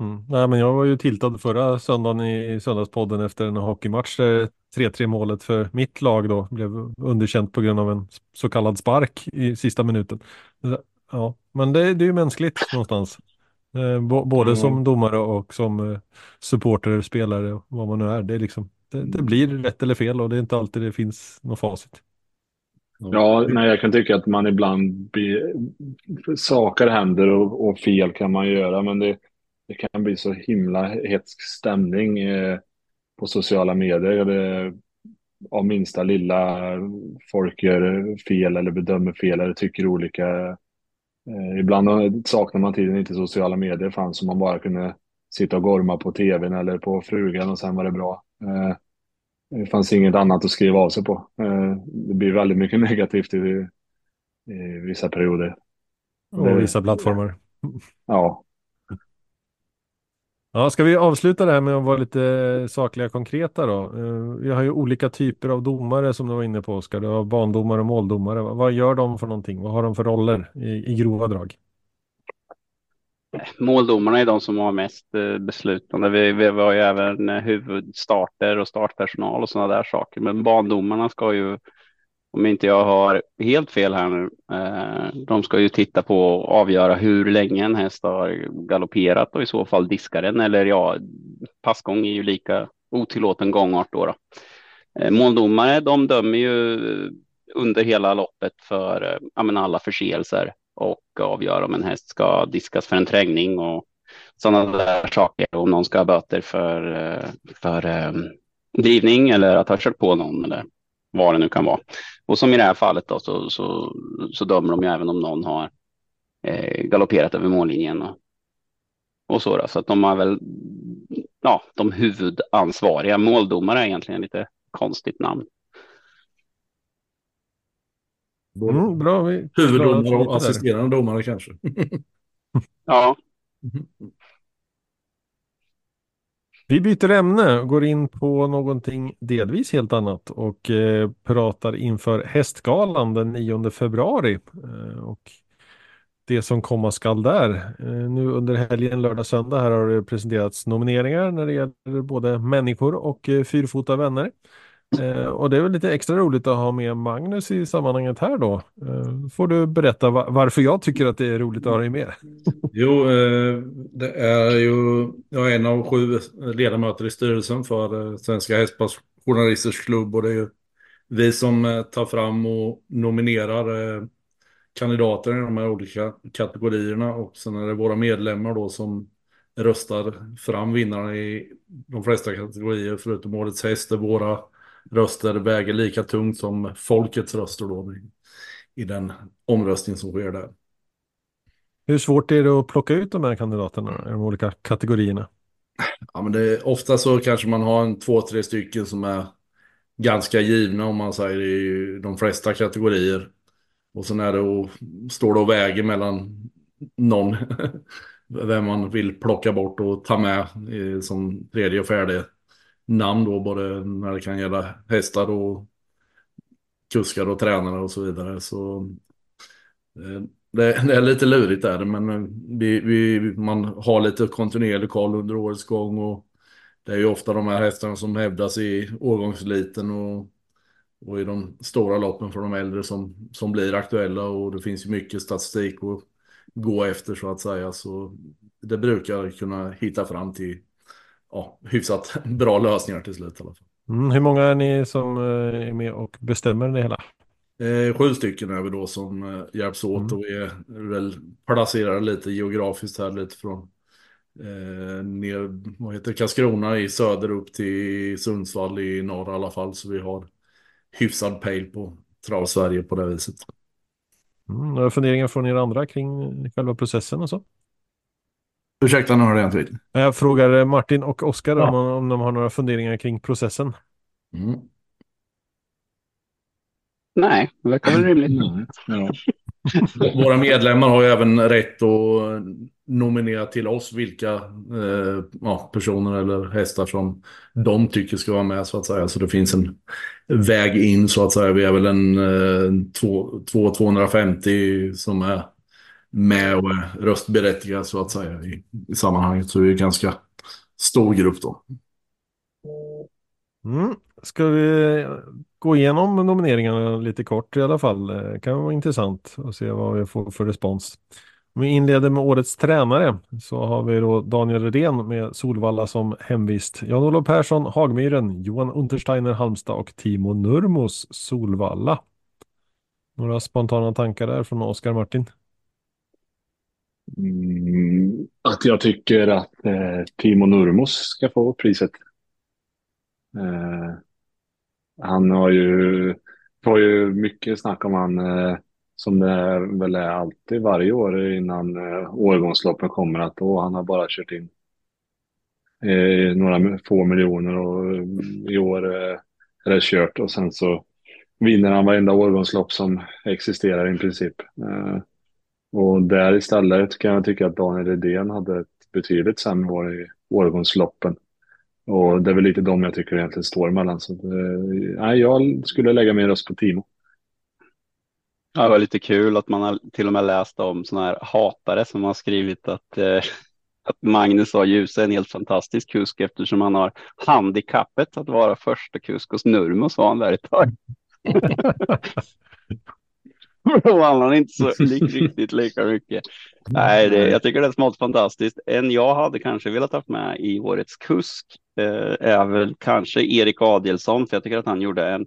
Mm. Nej, men jag var ju tiltad förra söndagen i söndagspodden efter en hockeymatch där 3-3 målet för mitt lag då blev underkänt på grund av en så kallad spark i sista minuten. Ja, men det, det är ju mänskligt någonstans. Eh, både mm. som domare och som eh, supporter, spelare, vad man nu är. Det, är liksom, det, det, blir rätt eller fel och det är inte alltid det finns något facit. Ja, nej, jag kan tycka att man ibland blir, saker händer och, och, fel kan man göra, men det, det kan bli så himla hetsk stämning eh, på sociala medier. Det, av minsta lilla folk gör fel eller bedömer fel eller tycker olika Eh, ibland saknar man tiden inte sociala medier fanns så man bara kunde sitta och gorma på tvn eller på frugan och sen var det bra. Eh, det fanns inget annat att skriva av sig på. Eh, det blir väldigt mycket negativt i, i vissa perioder. Och vissa plattformar. Ja. Ja, ska vi avsluta det här med att vara lite sakliga konkreta då? Eh, vi har ju olika typer av domare som du var inne på Oskar. Du har bandomare och måldomare. Vad gör de för någonting? Vad har de för roller i, i grova drag? Måldomarna är de som har mest eh, beslutande. Vi, vi har ju även huvudstarter och startpersonal och sådana där saker. Men bandomarna ska ju om inte jag har helt fel här nu. Eh, de ska ju titta på och avgöra hur länge en häst har galopperat och i så fall diska den. Eller ja, passgång är ju lika otillåten gångart då. då. Eh, måldomare, de dömer ju under hela loppet för eh, ja, alla förseelser och avgör om en häst ska diskas för en trängning och sådana där saker. Om någon ska ha böter för, för drivning eller att ha kört på någon eller vad det nu kan vara. Och som i det här fallet då, så, så, så dömer de ju även om någon har eh, galopperat över mållinjen och, och så. Då. Så att de har väl ja, de huvudansvariga. Måldomare är egentligen lite konstigt namn. Mm, bra. Huvuddomare och assisterande domare kanske. ja. Vi byter ämne och går in på någonting delvis helt annat och eh, pratar inför Hästgalan den 9 februari. Eh, och det som komma skall där. Eh, nu under helgen, lördag, söndag här har det presenterats nomineringar när det gäller både människor och eh, fyrfota vänner. Eh, och det är väl lite extra roligt att ha med Magnus i sammanhanget här då. Eh, får du berätta va varför jag tycker att det är roligt att ha dig med? jo, eh, det är ju, jag är en av sju ledamöter i styrelsen för eh, Svenska Hästsportjournalisters klubb och det är ju vi som eh, tar fram och nominerar eh, kandidater i de här olika kategorierna och sen är det våra medlemmar då som röstar fram vinnarna i de flesta kategorier förutom årets häst. Våra röster väger lika tungt som folkets röster då i den omröstning som sker där. Hur svårt är det att plocka ut de här kandidaterna i de olika kategorierna? Ja, men det är, ofta så kanske man har en två, tre stycken som är ganska givna om man säger i de flesta kategorier. Och sen är det och står det och väger mellan någon, vem man vill plocka bort och ta med som tredje och fjärde namn då, både när det kan gälla hästar och kuskar och tränare och så vidare. Så eh, det, det är lite lurigt där, men eh, vi, vi, man har lite kontinuerlig koll under årets gång och det är ju ofta de här hästarna som hävdas i årgångsliten och, och i de stora loppen för de äldre som, som blir aktuella och det finns ju mycket statistik att gå efter så att säga. Så det brukar kunna hitta fram till ja, hyfsat bra lösningar till slut i alla fall. Mm, hur många är ni som eh, är med och bestämmer det hela? Eh, sju stycken är vi då som eh, hjälps åt mm. och är väl placerade lite geografiskt här lite från eh, ner, vad heter Karlskrona i söder upp till Sundsvall i norr i alla fall. Så vi har hyfsad pejl på trav-Sverige på det viset. Mm, funderingar från er andra kring själva processen och så? Ursäkta, nu hörde jag inte riktigt. Jag frågar Martin och Oskar Ja. om, om de har några funderingar kring processen. Mm. Nej, det verkar väl rimligt. Mm. Ja. Våra medlemmar har ju även rätt att nominera till oss vilka eh, ja, personer eller hästar som de tycker ska vara med så att säga. Så det finns en väg in så att säga. Vi är väl en eh, två- två- 250 som är med eh, och är röstberättigade så att säga i, i sammanhanget. Så vi är en ganska stor grupp då. Mm. Ska vi gå igenom nomineringarna lite kort i alla fall? Det kan vara intressant att se vad vi får för respons. Om vi inleder med årets tränare så har vi då Daniel Redén med Solvalla som hemvist. Jan-Olof Persson, Hagmyren, Johan Untersteiner, Halmstad och Timo Nurmos, Solvalla. Några spontana tankar där från Oskar Martin? Mm, att jag tycker att eh, Timo Nurmos ska få priset. Eh, han har ju, får ju mycket snack om han, eh, som det väl är alltid varje år innan eh, årgångsloppen kommer, att då han har bara kört in eh, några få miljoner och eh, i år eh, är det kört och sen så vinner han varenda årgångslopp som existerar i princip. Eh, Eh, och där istället kan jag tycka att Daniel Redén hade ett betydligt sämre år i årgångsloppen. Och det är väl lite de jag tycker egentligen står emellan. Så det, nej, jag skulle lägga min röst på Timo. Ja, det var lite kul att man har till och med läst om sådana här hatare som har skrivit att, eh, att Magnus A. Djuse är en helt fantastisk kusk eftersom han har handikappet att vara första kusk hos Nurmos var han där ett tag. Då vann han inte så riktigt lika mycket. Nej, det, jag tycker det är smått fantastiskt. En jag hade kanske velat ha med i årets kusk eh, är väl kanske Erik Adielsson, för jag tycker att han gjorde en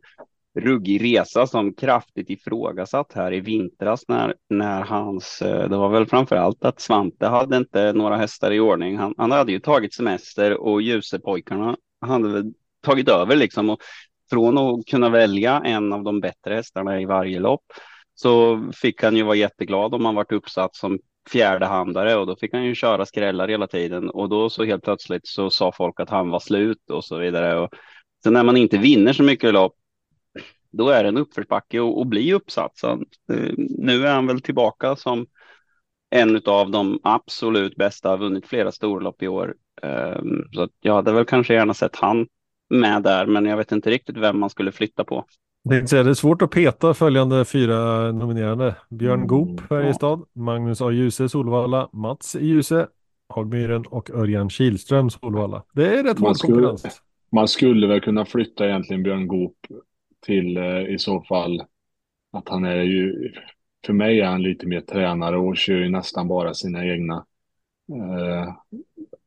ruggig resa som kraftigt ifrågasatt här i vintras när, när hans, eh, det var väl framför allt att Svante hade inte några hästar i ordning. Han, han hade ju tagit semester och Ljusepojkarna hade tagit över liksom och från att kunna välja en av de bättre hästarna i varje lopp så fick han ju vara jätteglad om han varit uppsatt som fjärdehandare och då fick han ju köra skrällar hela tiden och då så helt plötsligt så sa folk att han var slut och så vidare. Och sen när man inte vinner så mycket lopp då är det en uppförsbacke och, och bli uppsatt. Så, eh, nu är han väl tillbaka som en av de absolut bästa, har vunnit flera storlopp i år. Eh, så jag hade väl kanske gärna sett han med där, men jag vet inte riktigt vem man skulle flytta på. Det är, svårt att peta följande fyra nominerade. Björn Mm, Goop, Färjestad, Magnus A. Djuse, Solvalla, Mats Djuse, Hagmyren och Örjan Kihlström, Solvalla. Det är rätt Man hård skulle- konkurrens. Man skulle väl kunna flytta egentligen Björn Goop till eh, i så fall att han är ju, för mig är han lite mer tränare och kör ju nästan bara sina egna. Eh,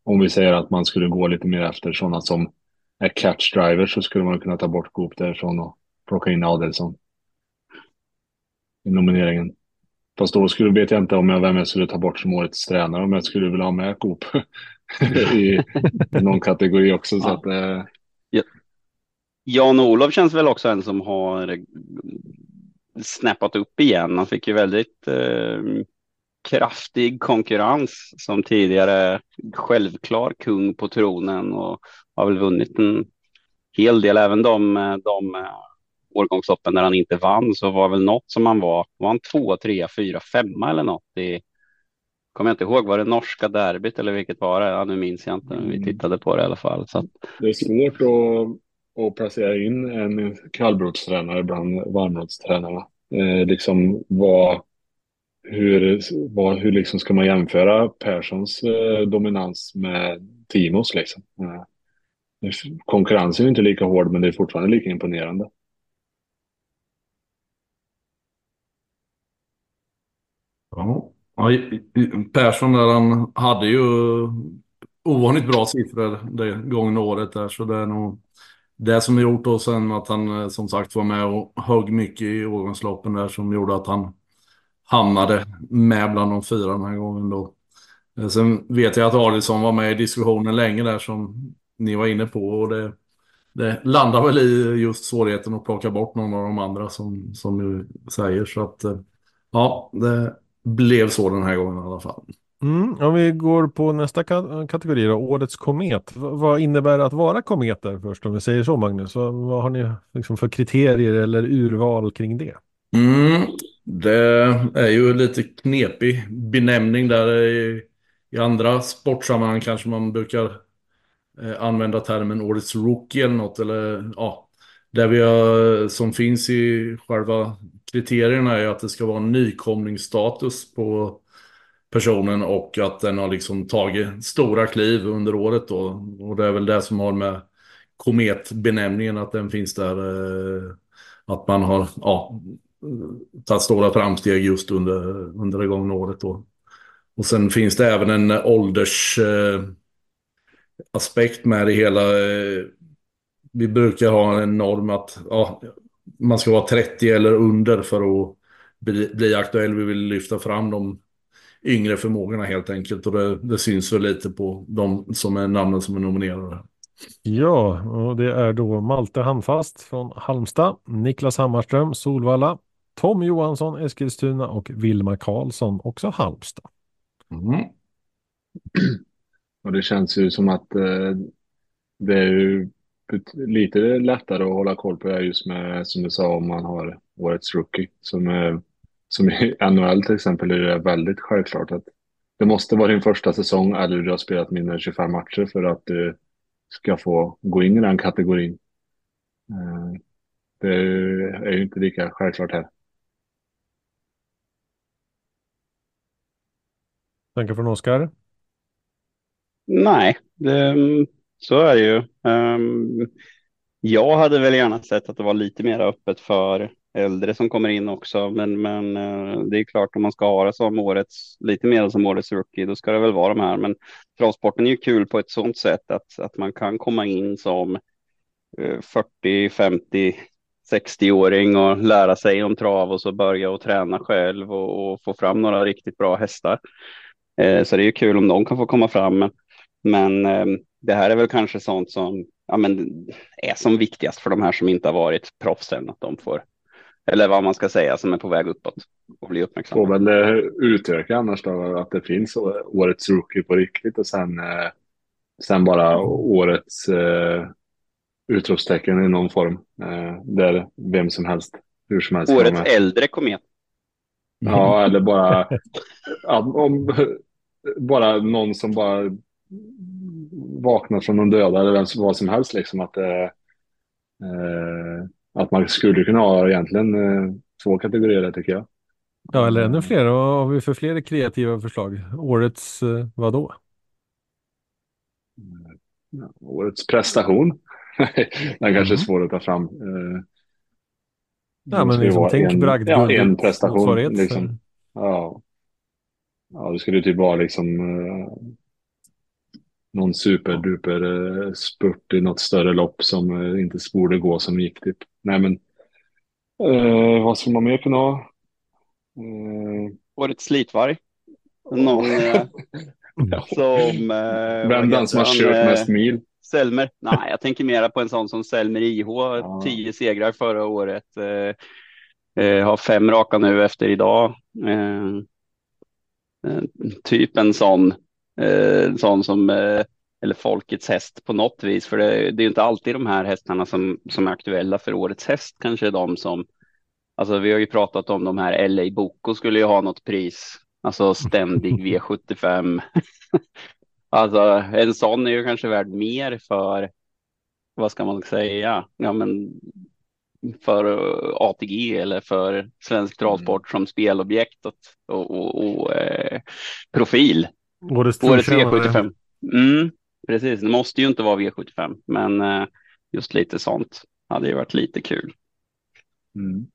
om vi säger att man skulle gå lite mer efter sådana som är catch drivers så skulle man kunna ta bort Goop därifrån och plocka in Adelsson i nomineringen. Fast då skulle, vet jag inte om jag, vem jag skulle ta bort som årets tränare, om jag skulle vilja ha med Goop i, i någon kategori också. Så Ja. att, eh, Jan-Olof känns väl också en som har eh, snappat upp igen. Han fick ju väldigt eh, kraftig konkurrens som tidigare självklar kung på tronen och har väl vunnit en hel del. Även de, eh, de eh, årgångsloppen där han inte vann så var väl något som han var. Var han två, tre, fyra, femma eller något i Kommer jag inte ihåg, var det norska derbyt eller vilket var det? Ja, nu minns jag inte, men vi tittade på det i alla fall. Så Det är svårt att, att placera in en kallblodstränare bland varmblodstränarna. Eh, liksom vad, hur, vad, hur liksom ska man jämföra Perssons eh, dominans med Timos liksom? Eh, konkurrensen är inte lika hård, men det är fortfarande lika imponerande. Ja. Persson där, han hade ju ovanligt bra siffror det gångna året där, så det är nog det som gjort då sen att han eh, som sagt var med och högg mycket i årgångsloppen där som gjorde att han hamnade med bland de fyra den här gången då. Eh, sen vet jag att Adielsson var med i diskussionen länge där som ni var inne på och det, det landar väl i just svårigheten att plocka bort någon av de andra som, som du säger så att eh, ja, det blev så den här gången i alla fall. Mm, om vi går på nästa ka kategori då, Årets komet. V vad innebär det att vara kometer först om vi säger så Magnus? vad, vad har ni liksom för kriterier eller urval kring det? Mm, det är ju lite knepig benämning där i, i andra sportsammanhang kanske man brukar eh, använda termen årets rookie eller något eller ja. Det vi har, som finns i själva kriterierna är att det ska vara en nykomlingsstatus på personen och att den har liksom tagit stora kliv under året då. Och det är väl det som har med kometbenämningen att den finns där. Eh, att man har ja, tagit stora framsteg just under, under det gångna året då. Och sen finns det även en åldersaspekt eh, med det hela. Eh, vi brukar ha en norm att ja, man ska vara 30 eller under för att bli, bli aktuell. Vi vill lyfta fram de yngre förmågorna helt enkelt. Och det, det syns väl lite på de som är namnen som är nominerade. Ja, och det är då Malte Handfast från Halmstad, Niklas Hammarström, Solvalla, Tom Johansson, Eskilstuna och Vilma Karlsson, också Halmstad. Mm. Och det känns ju som att eh, det är ju lite lättare att hålla koll på det just med, som du sa, om man har årets rookie. Som, är, som i NHL till exempel är det väldigt självklart att det måste vara din första säsong eller du har spelat mindre än 25 matcher för att du ska få gå in i den kategorin. Eh, det är ju inte lika självklart här. Tankar från Oskar? Nej, det, så är det ju. Um, jag hade väl gärna sett att det var lite mer öppet för äldre som kommer in också, men, men uh, det är klart om man ska ha det som årets, lite mer som årets rookie, då ska det väl vara de här. Men travsporten är ju kul på ett sådant sätt att, att man kan komma in som uh, 40, 50, 60-åring och lära sig om trav och så börja och träna själv och, och få fram några riktigt bra hästar. Eh, så det är ju kul om de kan få komma fram. Men, men ehm, det här är väl kanske sånt som ja, men är som viktigast för de här som inte har varit proffs än, att de får, eller vad man ska säga, som är på väg uppåt och bli uppmärksamma. Får väl eh, utöka annars då, att det finns årets rookie på riktigt och sen, eh, sen bara årets eh, utropstecken i någon form. Eh, där vem som helst, hur som helst. Årets äldre komet. Ja, eller bara, om, bara någon som bara vaknar från de döda eller vem, vad som helst. Liksom, att, eh, eh, att man skulle kunna ha egentligen eh, två kategorier tycker jag. Ja, eller ännu fler. Vad har vi för fler kreativa förslag? Årets eh, vadå? Ja, årets prestation. Den kanske är mm. svår att ta fram. Eh, ja, men liksom, tänk bragdguld. Ja, en prestation. Liksom. Ja. ja, det skulle typ vara liksom eh, någon superduper eh, spurt i något större lopp som eh, inte borde gå som gick typ. Nej men eh, vad ska man mer kunna ha? Eh... Årets slitvarg. Någon eh, som... Eh, Vem den som har kört eh, mest mil? Selmer. Nej, jag tänker mera på en sån som Selmer IH. Ja. Tio segrar förra året. Har fem raka nu efter idag. typ en sån eh, sån som eh, eller folkets häst på något vis. För det, det är inte alltid de här hästarna som, som är aktuella för årets häst. Kanske de som, alltså vi har ju pratat om de här LA Boko skulle ju ha något pris, alltså ständig V75. alltså en sån är ju kanske värd mer för, vad ska man säga, ja men för ATG eller för svensk travsport mm. som spelobjekt och, och, och, och eh, profil. Årets, Årets V75. Mm, precis, det måste ju inte vara V75, men eh, just lite sånt hade ju varit lite kul. Mm.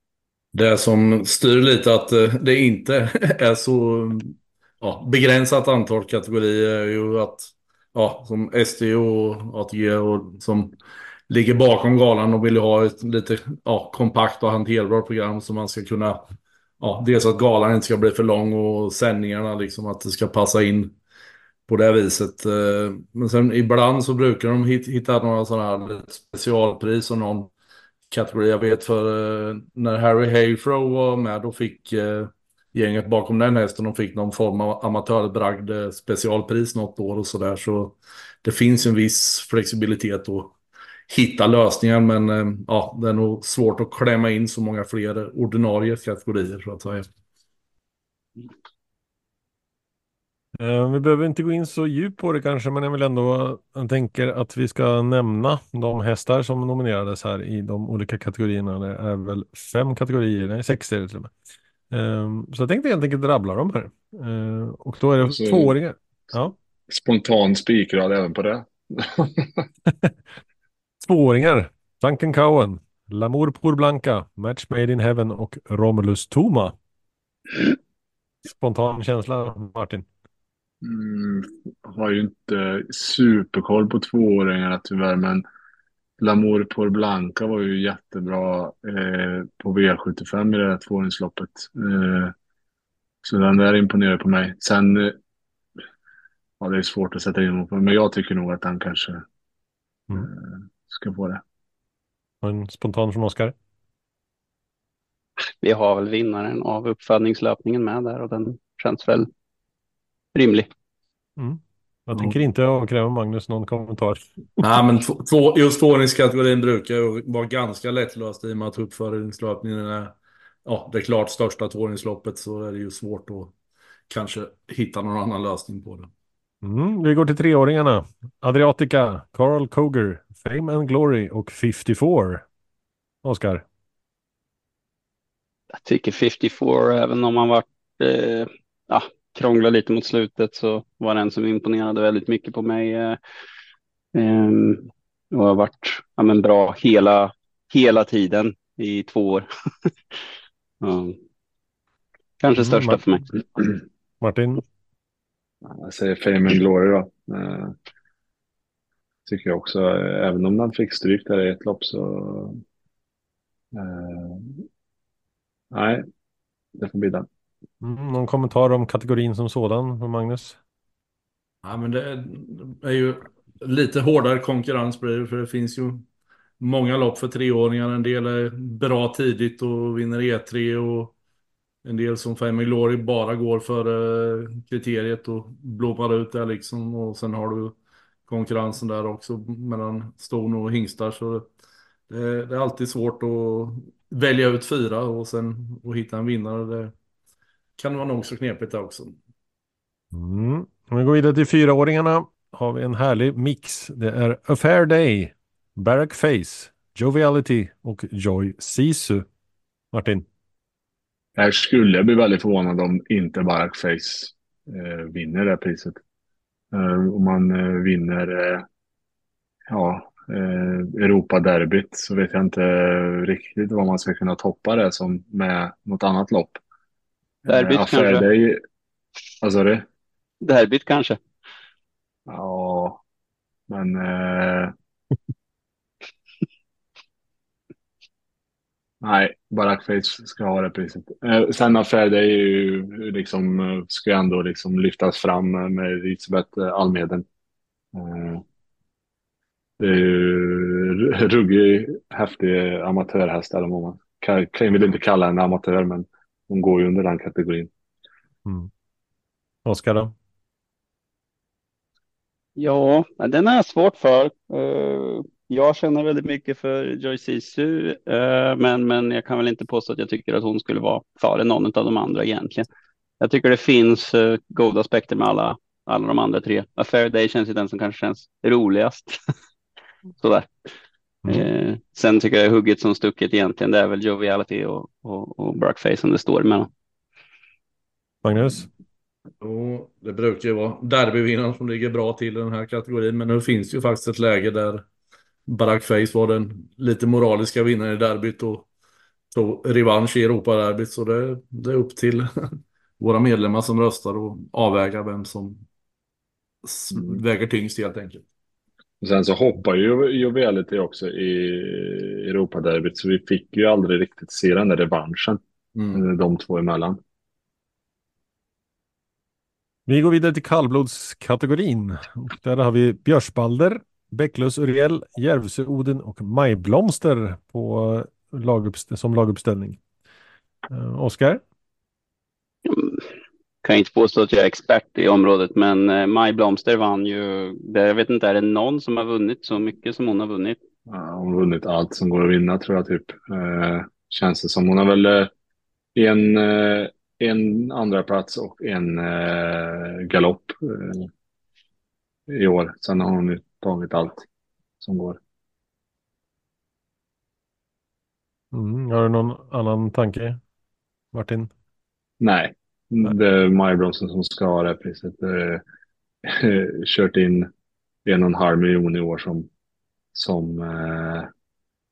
Det som styr lite att eh, det inte är så ja, begränsat antal kategorier är ju att ja, som ST och ATG och som ligger bakom galan och vill ha ett lite ja, kompakt och hanterbart program som man ska kunna ja, dels att galan inte ska bli för lång och sändningarna liksom att det ska passa in på det viset. Eh, men sen ibland så brukar de hitta några sådana här specialpris och någon kategori. Jag vet för eh, när Harry Hayfrow var med då fick eh, gänget bakom den hästen. De fick någon form av amatörbragd specialpris något år och sådär. Så det finns en viss flexibilitet då hitta lösningar. Men eh, ja, det är nog svårt att klämma in så många fler ordinarie kategorier så att säga. Eh, Vi behöver inte gå in så djupt på det kanske, men jag vill ändå jag tänker att vi ska nämna de hästar som nominerades här i de olika kategorierna. Det är väl fem kategorier, nej sex är det till och med. Eh, Så jag tänkte helt enkelt rabbla dem här. Eh, Och då är det Så- tvååringar. Ja, Spontan spikrad även på det. tvååringar. Duncan Cowan, L'amour pour Blanca, Match Made in Heaven och Romulus Toma. Spontan känsla, Martin. Mm, har ju inte superkoll på tvååringarna tyvärr, men L'amour pour Blanca var ju jättebra eh, på V75 i det här tvååringsloppet. Eh, så den där imponerar på mig. Sen, eh, ja det är svårt att sätta in honom på, men jag tycker nog att han kanske Mm. Ska få det. En spontan från Oskar. Vi har väl vinnaren av uppfödningslöpningen med där och den känns väl rimlig. Mm. Jag Ja. tänker inte avkräva Magnus någon kommentar. Nej, men två, två, just tvååringskategorin brukar ju vara ganska lättlöst i och med att uppföringslöpningen är ja, det klart största tvååringsloppet så är det ju svårt att kanske hitta någon annan lösning på det. Mm, vi går till treåringarna. Adriatica, Carl Koger, Fame and Glory och 54. Oskar. Jag tycker 54, även om han varit eh, ja, krångla lite mot slutet så var det en som imponerade väldigt mycket på mig. Eh, ehm, och har varit ja, men bra hela, hela tiden i två år. ja. Kanske Mm, största man- för mig. Martin. Jag säger Fame and Glory då. Tycker jag också, även om han fick stryk där i ett lopp så... Eh, nej, det får bli den. Mm, någon kommentar om kategorin som sådan från Magnus? Ja, men det är, är ju lite hårdare konkurrens blir det, för det finns ju många lopp för treåringar. En del är bra tidigt och vinner E3 och en del som Fame Glory bara går för kriteriet och blommar ut där liksom. Och sen har du konkurrensen där också mellan ston och hingstar. Så det, det är alltid svårt att välja ut fyra och sen och hitta en vinnare. Det kan vara nog så knepigt det också. Mm. Om vi går vidare till fyraåringarna har vi en härlig mix. Det är A Fair Day, Barrack Face, Joviality och Joy Sisu. Martin. Här skulle jag bli väldigt förvånad om inte Barack Face eh, vinner det här priset. Eh, om man eh, vinner eh, ja, Europaderbyt så vet jag inte riktigt vad man ska kunna toppa det som med något annat lopp. Derbyt Affair kanske? Vad sa du? Derbyt kanske. Ja, men... Nej, Barack Face ska ha det priset. Eh, sen Affair Day är ju liksom, eh, ska ju ändå liksom lyftas fram med Elisabeth eh, Almeden. Eh, det är ju ruggig, häftig amatörhäst eller vad man kan, kan väl inte kalla henne amatör, men hon går ju under den kategorin. Mm. Oskar då? Ja, den är svårt för. Eh, Jag känner väldigt mycket för Joy Sisu, eh, men, men jag kan väl inte påstå att jag tycker att hon skulle vara före någon av de andra egentligen. Jag tycker det finns eh, goda aspekter med alla, alla de andra tre. A Fair Day känns ju den som kanske känns roligast. Sådär. Mm. Eh, sen tycker jag hugget som stucket egentligen, det är väl Joviality och, och, och Brockface som det står mellan. Magnus? Och det brukar ju vara derbyvinnaren som ligger bra till i den här kategorin. Men nu finns ju faktiskt ett läge där Barack Face var den lite moraliska vinnaren i derbyt och tog revansch i Europaderbyt. Så det, det är upp till våra medlemmar som röstar och avväga vem som väger tyngst helt enkelt. Och sen så hoppar ju Joviality också i Europaderbyt, så vi fick ju aldrig riktigt se den där revanschen, Mm. eh, de två emellan. Vi går vidare till kallblodskategorin. Och där har vi Björsbalder, Bäcklös Uriel, Järvsö Oden och Majblomster på laguppst- som laguppställning. Uh, Oskar? kan inte påstå att jag är expert i området, men eh, Maj Blomster vann ju. Det, jag vet inte, är det någon som har vunnit så mycket som hon har vunnit? Ja, hon har vunnit allt som går att vinna tror jag typ. Eh, känns det som. Hon har väl eh, en, eh, en andra plats och en eh, galopp eh, i år. Sen har hon tagit allt som går. Mm. Har du någon annan tanke, Martin? Nej, det är Majbromsen som ska ha det priset. Eh, kört in en och en halv miljon i år som, som eh,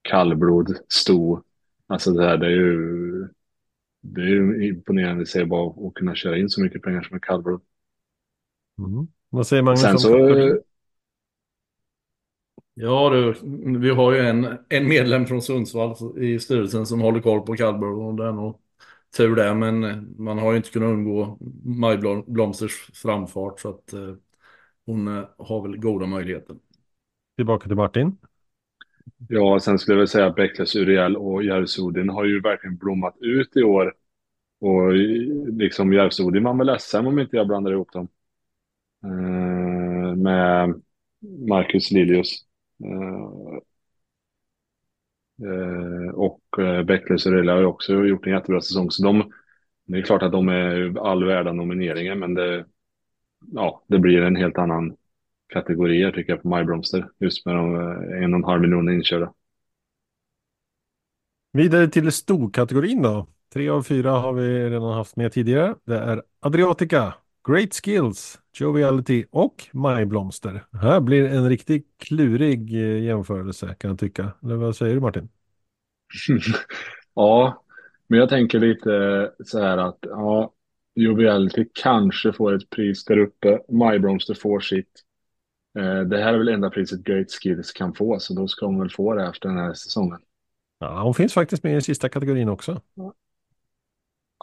kallblod sto. Alltså det, här, det är ju det är ju imponerande i sig bara att kunna köra in så mycket pengar som en kallblod. Mm. Vad säger Magnus Sen så? Ja du, vi har ju en, en medlem från Sundsvall i styrelsen som håller koll på kallblod och det är nog tur det, men man har ju inte kunnat undgå Maj Blom- Blomsters framfart så att eh, hon eh, har väl goda möjligheter. Tillbaka till Martin. ja, sen skulle jag väl säga att Beckles Uriel och Järvsodin har ju verkligen blommat ut i år. Och liksom Järvsodin vann väl SM om inte jag blandar ihop dem. Eh, med Marcus Lilius. Och eh, och eh, har ju också gjort en jättebra säsong. Så de, det är klart att de är all värda nomineringen, men det, ja, det blir en helt annan kategorier tycker jag på Majblomster. Just med de eh, en och en halv miljon inkörda. Vidare till storkategorin då. Tre av fyra har vi redan haft med tidigare. Det är Adriatica, Great Skills, Joviality och Majblomster. Här blir en riktigt klurig eh, jämförelse kan jag tycka. Eller vad säger du Martin? Ja, men jag tänker lite så här att ja, Joviality kanske får ett pris där uppe. Majblomster får sitt. Eh, det här är väl enda priset Great Skills kan få, så då ska hon väl få det efter den här säsongen. Ja, hon finns faktiskt med i sista kategorin också.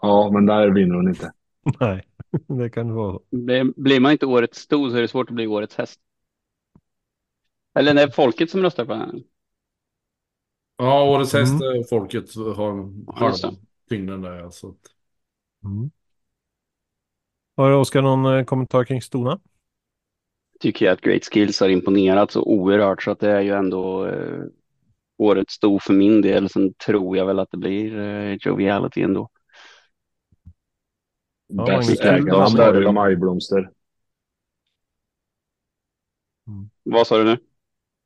Ja, men där vinner hon inte. Nej, det kan vara så. Blir, blir man inte årets sto så är det svårt att bli årets häst. Eller det är folket som röstar på henne. Ja, årets häst, Mm. eh, folket har det. halva tyngden där. Så att, Mm. Har Oskar någon eh, kommentar kring stona? Tycker jag att Great Skills har imponerat så oerhört så att det är ju ändå eh, årets sto för min del. Sen tror jag väl att det blir eh, Joviality ändå. Är väl Majblomster. Vad sa du nu?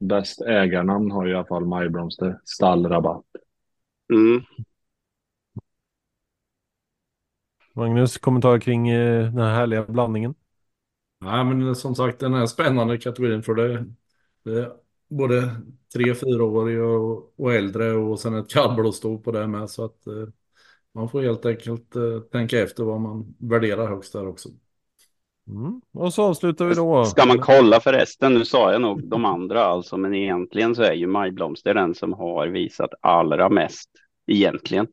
Bäst ägarnamn har i alla fall Majblomster. Stallrabatt. Mm. Magnus, kommentar kring eh, den här härliga blandningen? nej, men som sagt, den här spännande kategorin för det, det är både tre, fyraåriga och, och äldre och sen ett kallblodstå på det med. Så att eh, man får helt enkelt eh, tänka efter vad man värderar högst där också. Mm. Och så avslutar vi då. Ska man kolla förresten, nu sa jag nog de andra alltså, men egentligen så är ju Majblomster den som har visat allra mest egentligen.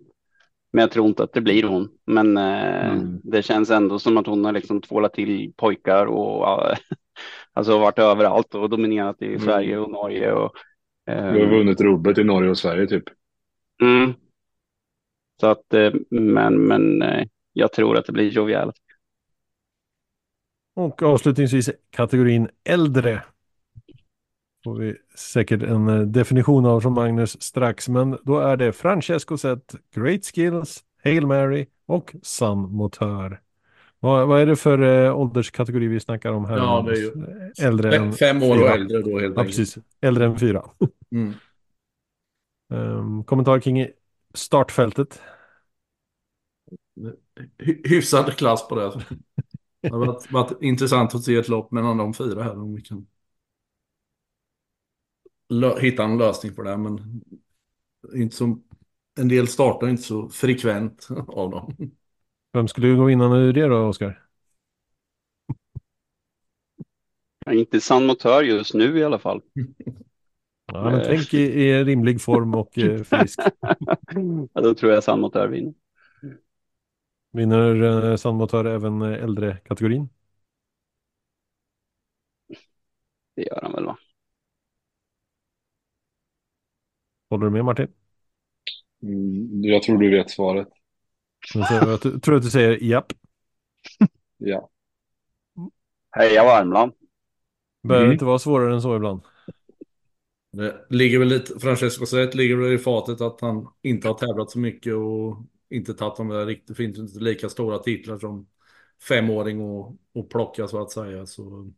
Men jag tror inte att det blir hon. Men eh, Mm. det känns ändå som att hon har liksom tvålat till pojkar och alltså varit överallt och dominerat i Mm. Sverige och Norge. Och, eh, Du har vunnit rubbet i Norge och Sverige typ. mm. Så att, eh, men, men eh, jag tror att det blir jovialt. Och avslutningsvis kategorin äldre. Får vi säkert en eh, definition av från Magnus strax. Men då är det Francesco Zet, Great Skills, Hail Mary och Sun Motör. Vad, vad är det för eh, ålderskategori vi snackar om här? Ja, det är Magnus? Äldre än Fem, år och fyra. äldre då helt Ja, enkelt. precis. Äldre än fyra. Mm. Um, kommentar kring startfältet. Hy- Hyfsad klass på det. Det har varit, varit intressant att se ett lopp mellan de fyra här om vi kan hitta en lösning på det. Men inte så, en del startar inte så frekvent av dem. Vem skulle gå innan ur det då, Oskar? Inte San Motör just nu i alla fall. Ja, men tänk i, i rimlig form och eh, frisk. Ja, då tror jag San Motör vinner. Vinner eh, Sandmotör även eh, äldre kategorin? Det gör han väl va? Håller du med Martin? Mm, jag tror du vet svaret. Jag tror att du säger japp. Ja. Heja Värmland! Behöver Mm. inte vara svårare än så ibland. Det ligger väl lite, Francesco Zet ligger väl i fatet att han inte har tävlat så mycket och inte tagit de där riktigt, finns inte lika stora titlar som femåring och, och plocka så att säga. Så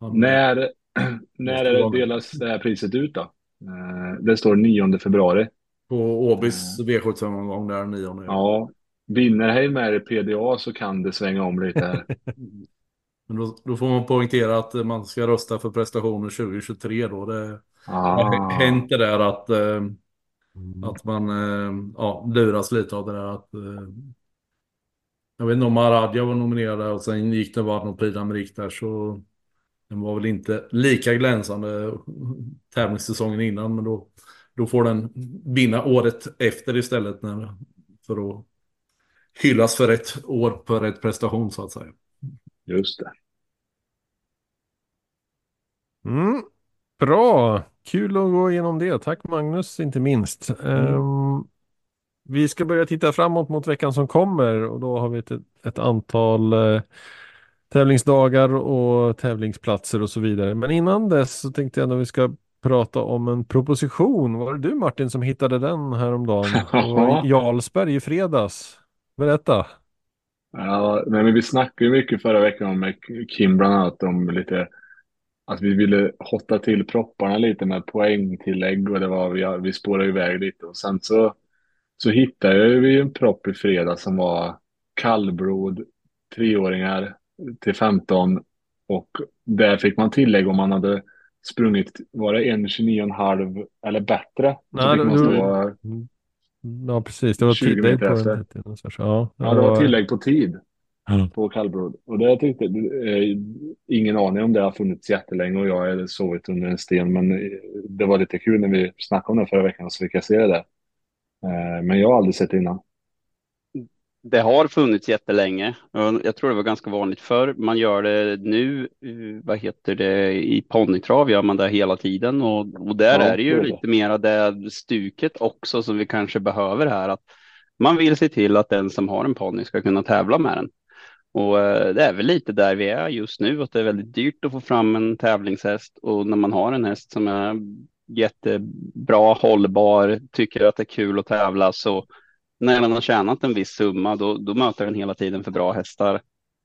han, När, när det delas det här priset ut då? Eh, Det står 9 februari. På Åbys V75-omgång där nionde. Ja. Vinner Heimer PDA så kan det svänga om lite här. Men då, då får man poängtera att man ska rösta för prestationer 2023 då. Det Ah. hänt det där att, eh. Att man eh, ja, luras lite av det där att eh, jag vet inte om Aradja var nominerad där och sen gick det bara någon Prix d'Amérique där så den var väl inte lika glänsande tävlingssäsongen innan men då, då får den vinna året efter istället när, för att hyllas för ett år på rätt prestation så att säga. Just det. Mm. Bra, kul att gå igenom det. Tack Magnus, inte minst. Ehm, vi ska börja titta framåt mot veckan som kommer och då har vi ett, ett antal eh, tävlingsdagar och tävlingsplatser och så vidare. Men innan dess så tänkte jag att vi ska prata om en proposition. Var det du Martin som hittade den häromdagen? Det var i Jarlsberg i fredags. Berätta. Ja, men vi snackade mycket förra veckan med Kim bland annat om lite att vi ville hotta till propparna lite med poängtillägg och det var vi, vi spårade iväg lite och sen så så hittade vi en propp i fredag som var kallblod, treåringar till 15 och där fick man tillägg om man hade sprungit, var det 1.29,5 eller bättre? Nej, man det- stå, Ja, precis. Det var 20 tillägg på. Ja, ja det var tillägg på tid Ja. på kallblod. Och det tyckte, eh, ingen aning om det har funnits jättelänge och jag har sovit under en sten men eh, det var lite kul när vi snackade om det förra veckan så fick jag se det där. Eh, Men jag har aldrig sett det innan. Det har funnits jättelänge. Jag tror det var ganska vanligt förr. Man gör det nu, eh, vad heter det, i ponnytrav gör man det hela tiden och, och där Ja, är det ju det. lite mera det stuket också som vi kanske behöver här. Att man vill se till att den som har en ponny ska kunna tävla med den. Och eh, det är väl lite där vi är just nu, att det är väldigt dyrt att få fram en tävlingshäst och när man har en häst som är jättebra, hållbar, tycker att det är kul att tävla så när den har tjänat en viss summa då, då möter den hela tiden för bra hästar.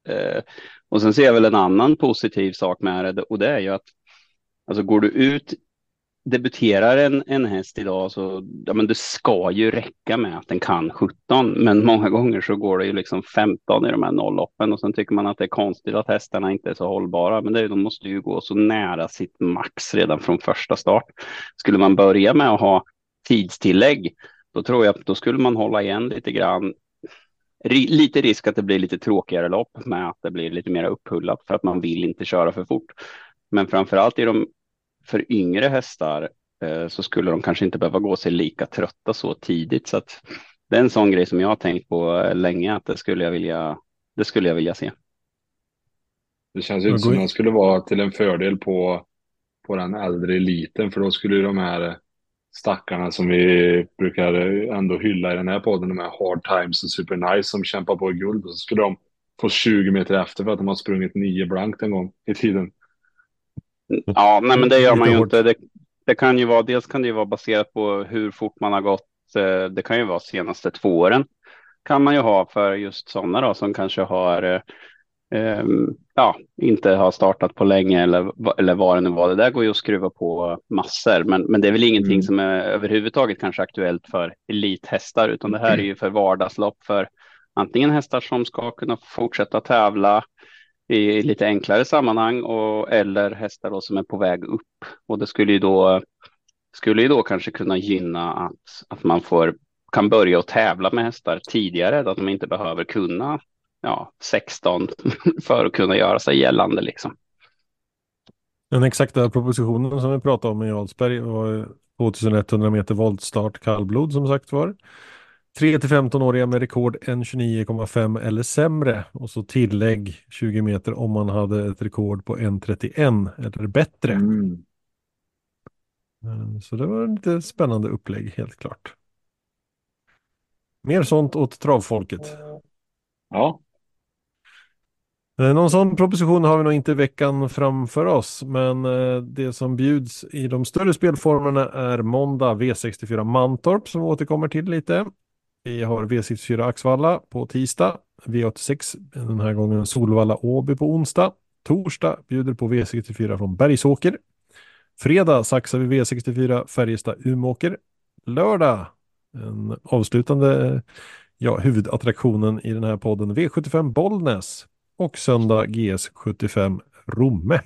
Eh, och sen ser jag väl en annan positiv sak med det och det är ju att alltså går du ut debuterar en, en häst idag så ja, men det ska ju räcka med att den kan 17 men många gånger så går det ju liksom 15 i de här nollloppen och sen tycker man att det är konstigt att hästarna inte är så hållbara men det, de måste ju gå så nära sitt max redan från första start. Skulle man börja med att ha tidstillägg då tror jag att då skulle man hålla igen lite grann. Ri- Lite risk att det blir lite tråkigare lopp med att det blir lite mer upphullat för att man vill inte köra för fort. Men framför allt i de för yngre hästar eh, så skulle de kanske inte behöva gå sig lika trötta så tidigt. Så att det är en sån grej som jag har tänkt på eh, länge att det skulle jag vilja. Det skulle jag vilja se. Det känns ju som att det skulle vara till en fördel på, på den äldre eliten, för då skulle ju de här stackarna som vi brukar ändå hylla i den här podden, de här hard times och super nice som kämpar på i guld, och så skulle de få 20 meter efter för att de har sprungit nio blankt en gång i tiden. Ja, nej, men det gör man ju inte. Det, det kan ju vara, dels kan det ju vara baserat på hur fort man har gått. eh, Det kan ju vara senaste två åren. Kan man ju ha för just sådana då som kanske har eh, ehm, ja, inte har startat på länge eller, eller vad det nu var. Det där går ju att skruva på massor, men, men det är väl ingenting Mm. som är överhuvudtaget kanske aktuellt för elithästar, utan det här är ju för vardagslopp för antingen hästar som ska kunna fortsätta tävla i lite enklare sammanhang och eller hästar då som är på väg upp. Och det skulle ju då skulle ju då kanske kunna gynna att, att man får kan börja att tävla med hästar tidigare, att de inte behöver kunna ja, 16 för att kunna göra sig gällande liksom. Den exakta propositionen som vi pratade om i Jarlsberg var 2100 meter voltstart kallblod som sagt var. 3-15-åriga med rekord 1.29,5 eller sämre och så tillägg 20 meter om man hade ett rekord på 1.31 eller bättre. Mm. Eh, Så det var lite spännande upplägg helt klart. Mer sånt åt travfolket. Ja, Eh, Någon sån proposition har vi nog inte veckan framför oss, men eh, det som bjuds i de större spelformerna är måndag V64 Mantorp som vi återkommer till lite. Vi har V64 Axvalla på tisdag, V86 den här gången Solvalla Åby på onsdag. Torsdag bjuder på V64 från Bergsåker. Fredag saxar vi V64 Färjestad Umeåker. Lördag en avslutande ja, huvudattraktionen i den här podden V75 Bollnäs och söndag GS75 Romme.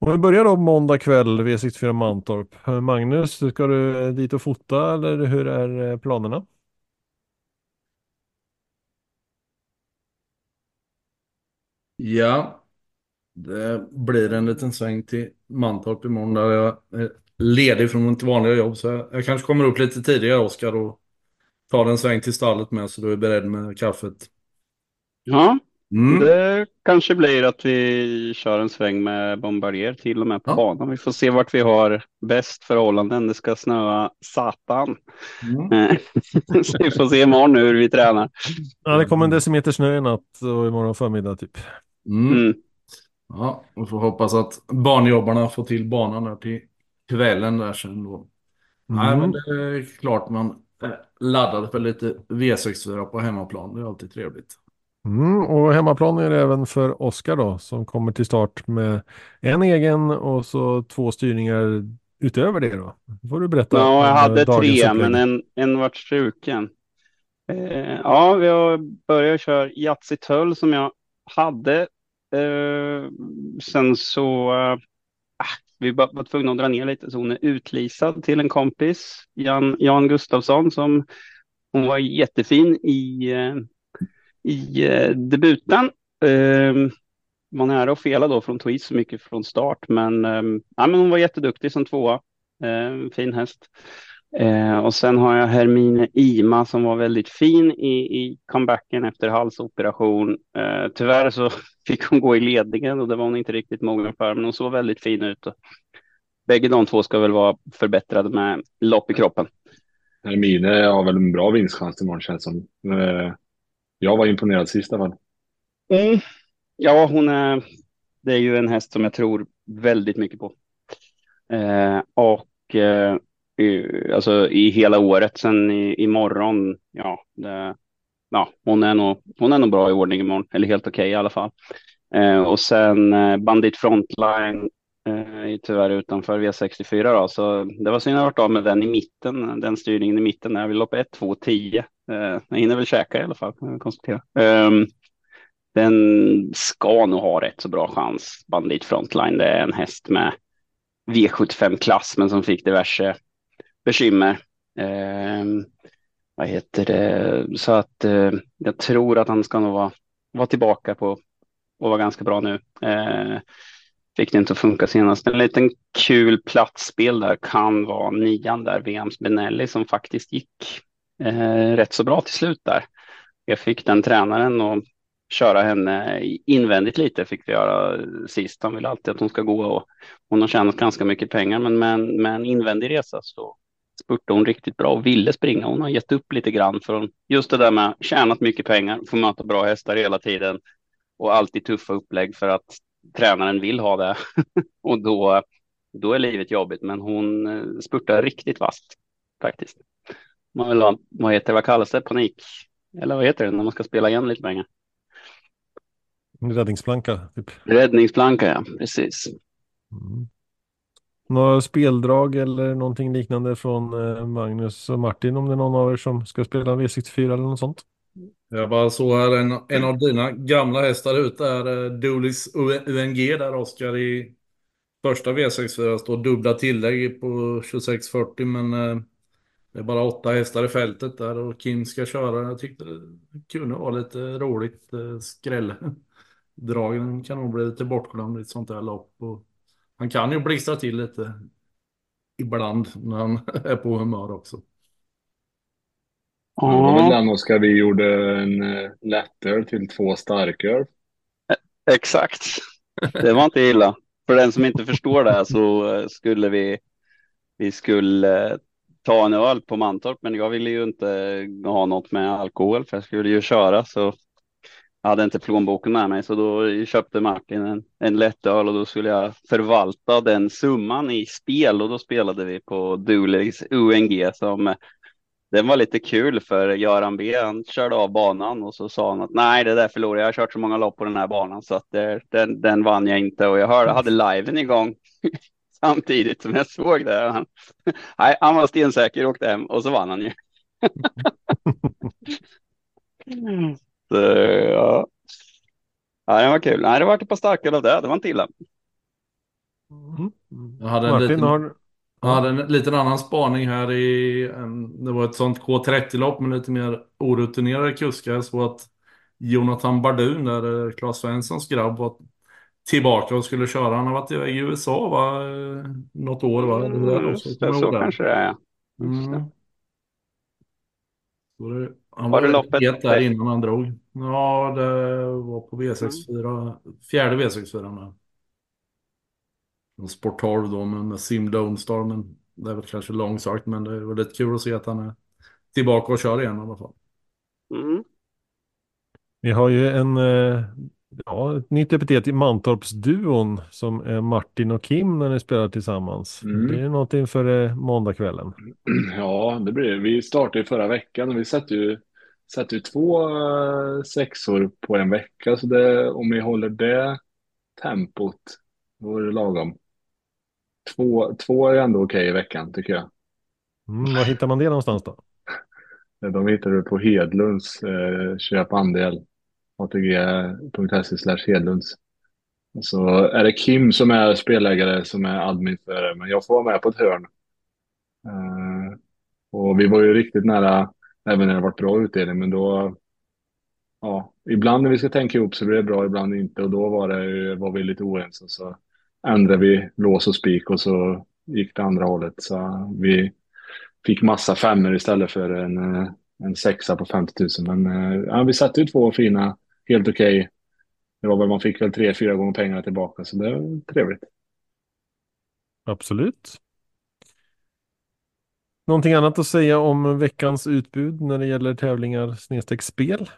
Om vi börjar då måndag kväll V64 Mantorp. Magnus, ska du dit och fota eller hur är eh, planerna? Ja, det blir en liten sväng till Mantorp imorgon där jag är ledig från mitt vanliga jobb. Så jag, jag kanske kommer upp lite tidigare Oskar och tar en sväng till stallet med så du är beredd med kaffet. Ja, Mm. det kanske blir att vi kör en sväng med Bombardier till och med på Ja. banan. Vi får se vart vi har bäst förhållanden. Det ska snöa satan. Mm. Eh, Så vi får se imorgon hur vi tränar. Ja, det kommer en decimeter snö i natt och imorgon förmiddag typ. Mm. Mm. Ja, vi får hoppas att barnjobbarna får till banan där till kvällen där sen då. Nej, Mm. men det är klart man är laddad för lite V64 på hemmaplan. Det är alltid trevligt. Mm, och hemmaplan är det även för Oskar då som kommer till start med en egen och så två styrningar utöver det då. får du berätta. Ja, jag eh, hade tre, upplägg. men en, en vart struken. Eh, ja, vi har börjat köra Yatzy-Tull som jag hade. Eh, sen så eh, ah, vi var var tvungna att dra ner lite, så hon är utlisad till en kompis, Jan, Jan Gustafsson, som hon var jättefin i, eh, i eh, debuten. Eh, var nära att fela då från tweet så mycket från start, men, eh, ja, men hon var jätteduktig som tvåa. Eh, fin häst. Eh, och sen har jag Hermine Ima som var väldigt fin i, i comebacken efter halsoperation. Eh, tyvärr så fick hon gå i ledningen och det var hon inte riktigt mogen för, men hon såg väldigt fin ut. Och bägge de två ska väl vara förbättrade med lopp i kroppen. Hermine har väl en bra vinstchans imorgon känns det som. Eh, jag var imponerad sist i alla fall. Mm. Ja, hon är, det är ju en häst som jag tror väldigt mycket på. Eh, och eh, i, alltså i hela året, sen i, imorgon, ja, det, ja hon, är nog, hon är nog bra i ordning imorgon, eller helt okej i alla fall. Eh, och sen eh, Bandit Frontline eh, är tyvärr utanför V64 då, så det var synd att jag varit av med den i mitten, den styrningen i mitten. Jag vill lopp 1, 2, 10. Eh, jag hinner väl käka i alla fall, kan jag konstatera. Um, den ska nog ha rätt så bra chans, Bandit Frontline. Det är en häst med V75-klass, men som fick diverse bekymmer. Eh, vad heter det? Så att eh, jag tror att han ska nog vara, vara tillbaka på och vara ganska bra nu. Eh, fick det inte att funka senast. En liten kul platsspel där kan vara nian där, VMs Benelli, som faktiskt gick eh, rätt så bra till slut där. Jag fick den tränaren och köra henne invändigt lite fick vi göra sist. Han vill alltid att hon ska gå och hon har tjänat ganska mycket pengar, men med, med en invändig resa så spurtade hon riktigt bra och ville springa. Hon har gett upp lite grann för just det där med tjänat mycket pengar, få möta bra hästar hela tiden och alltid tuffa upplägg för att tränaren vill ha det och då, då är livet jobbigt. Men hon eh, spurtar riktigt vasst faktiskt. Man vill ha, vad heter vad kallas det, panik? Eller vad heter det när man ska spela igen lite pengar? Räddningsplanka. Typ. Räddningsplanka, ja, precis. Mm. Några speldrag eller någonting liknande från eh, Magnus och Martin om det är någon av er som ska spela V64 eller något sånt? Jag bara så här, en, en av dina gamla hästar ute är eh, Dolis UNG där Oskar i första V64 står dubbla tillägg på 2640 men eh, det är bara åtta hästar i fältet där och Kim ska köra. Jag tyckte det kunde vara lite roligt eh, skrälldragen kan nog bli lite bortglömd i ett sånt här lopp. Och han kan ju blixtra till lite ibland när han är på humör också. Det var väl den Oskar vi gjorde en eh, lättöl till två starköl. Exakt. Det var inte illa. För den som inte förstår det så eh, skulle vi, vi skulle ta en öl på Mantorp, men jag ville ju inte ha något med alkohol för jag skulle ju köra så jag hade inte plånboken med mig så då köpte Martin en, en lättöl och då skulle jag förvalta den summan i spel och då spelade vi på Dulegs UNG som den var lite kul för Göran B. Han körde av banan och så sa han att nej, det där förlorade jag. Jag har kört så många lopp på den här banan så att det, den, den vann jag inte och jag hörde, hade liven igång samtidigt som jag såg det. Han, nej, han var stensäker och åkte hem och så vann han ju. så, ja. ja, det var kul. Nej, det var ett par starkare av det. Det var inte illa. Mm. Jag hade en Martin liten- har... Jag hade en liten annan spaning här i, en- det var ett sånt K30-lopp med lite mer orutinerade kuskar. Såg att Jonathan Bardun, där eh, Claes Svenssons grabb, var tillbaka och skulle köra. Han har varit iväg i USA va? Något år va? Det? Mm, Så just kommer det, så kanske det är. ja. Mm. Så det, han Var var, det loppet- het där innan han drog. Ja, det var på Mm. V64, fjärde V64 med. En Sport 12 då med, med Sim Lone Star, men det är väl kanske långsökt, men det var lite kul att se att han är tillbaka och kör igen i alla fall. Mm. Vi har ju en, eh, ja, ett nytt epitet i Mantorpsduon som är Martin och Kim när ni spelar tillsammans. Mm. Det är något inför eh, måndagskvällen. Ja, det blir. Vi startade förra veckan och vi satte ju, satte ju två eh, sexor på en vecka. Så det, om vi håller det tempot, då är det lagom. Två, två är ändå okej i veckan, tycker jag. Mm, var hittar man det någonstans då? De hittar du på Hedlunds eh, köp andel. ATG.se slash Hedlunds. Så är det Kim som är spelägare som är admin för det, men jag får vara med på ett hörn. Uh, och vi var ju riktigt nära, även när det varit bra utdelning, men då, ja, ibland när vi ska tänka ihop så blir det bra, ibland inte. Och då var, det, var vi lite oense. Så ändrade vi lås och spik och så gick det andra hållet. Så vi fick massa femmer istället för en, eh, en sexa på 50 000. Men eh, ja, vi satte ju två fina, helt okej. Det var väl, man fick väl tre, fyra gånger pengarna tillbaka, så det var trevligt. Absolut. Någonting annat att säga om veckans utbud när det gäller tävlingar snedstreck spel?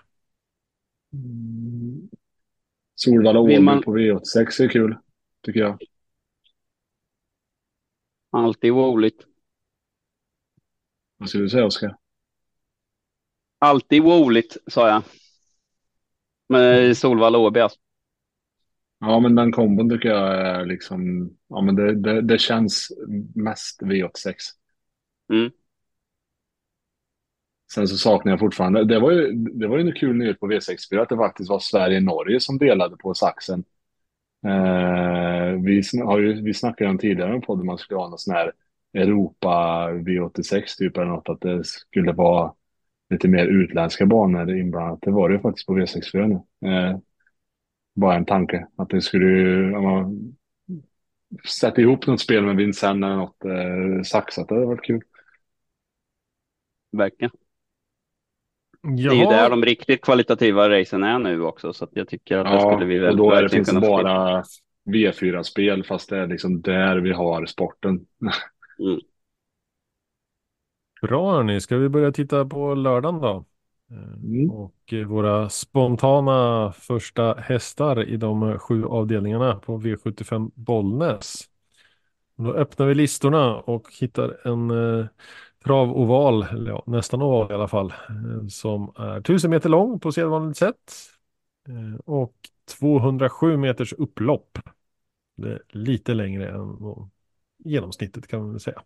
Mm. Solvalla Åby man- på V86 är kul, tycker jag. Alltid roligt. Vad skulle du säga, Oskar? Alltid roligt, sa jag. Med Solvalla Åby alltså. Ja, men den kombon tycker jag är liksom, ja men det, det, det känns mest V86. Mm. Sen så saknar jag fortfarande, det var ju, det var ju en kul nyhet på V64 att det faktiskt var Sverige-Norge som delade på saxen. Eh, vi, har ju, vi snackade om tidigare på podden man skulle ha någon sån här Europa V86 typ eller något, att det skulle vara lite mer utländska banor inblandat. Det var det ju faktiskt på V64 nu. Eh, bara en tanke att det skulle ju, om man sätter ihop något spel med Vincennes eller något eh, saxat, det hade varit kul. Verkligen. Det är ju där de riktigt kvalitativa racen är nu också. Så att jag tycker att det Ja, skulle vi väl och då är det, finns få bara V4-spel fast det är liksom där vi har sporten. Bra hörni, ska vi börja titta på lördagen då? Eh, Mm. Och eh, våra spontana första hästar i de eh, sju avdelningarna på V75 Bollnäs. Då öppnar vi listorna och hittar en eh, travoval, eller ja, nästan oval i alla fall, eh, som är 1000 meter lång på sedvanligt sätt eh, och 207 meters upplopp. Det är lite längre än genomsnittet kan man väl säga.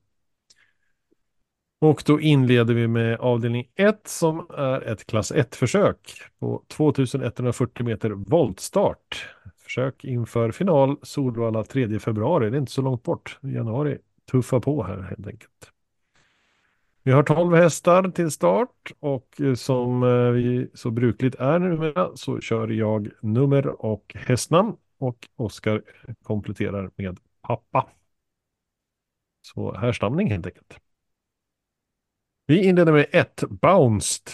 Och då inleder vi med avdelning 1 som är ett klass 1-försök på 2140 meter voltstart. Försök inför final Solvalla 3 februari. Det är inte så långt bort. Januari tuffar på här helt enkelt. Vi har 12 hästar till start och eh, som eh, vi så brukligt är numera så kör jag nummer och hästnamn och Oskar kompletterar med pappa. Så härstamning helt enkelt. Vi inleder med 1. Bounced.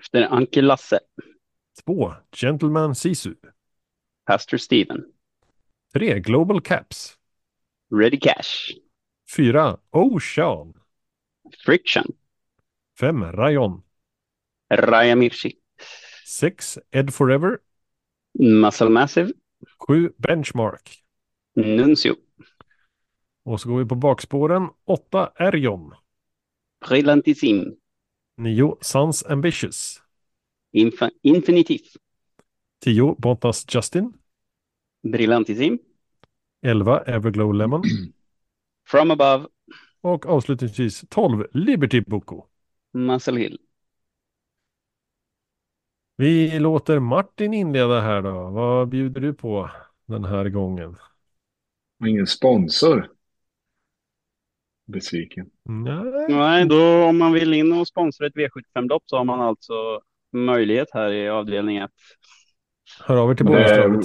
Efter Anke Lasse, 2. Gentleman Sisu. Pastor Steven, 3. Global Caps. Ready Cash, 4. Ocean. Friction, 5. Rayon. Raja Mirchi, 6. Ed Forever. Muscle Massive. 7. Benchmark. Nuncio. Och så går vi på bakspåren. 8. Erion. Brillantissim. 9. Sons Ambitious. Inf- Infinitiv. 10. Bontas Justin. Brillantissim. 11. Everglow Lemon. From above. Och avslutningsvis 12. Liberty Boko. Muscle Hill. Vi låter Martin inleda här då. Vad bjuder du på den här gången? Ingen sponsor. Besviken. Nej. Nej, då om man vill in och sponsra ett V75-lopp så har man alltså möjlighet här i avdelning 1. Hör av er till Bålstradet.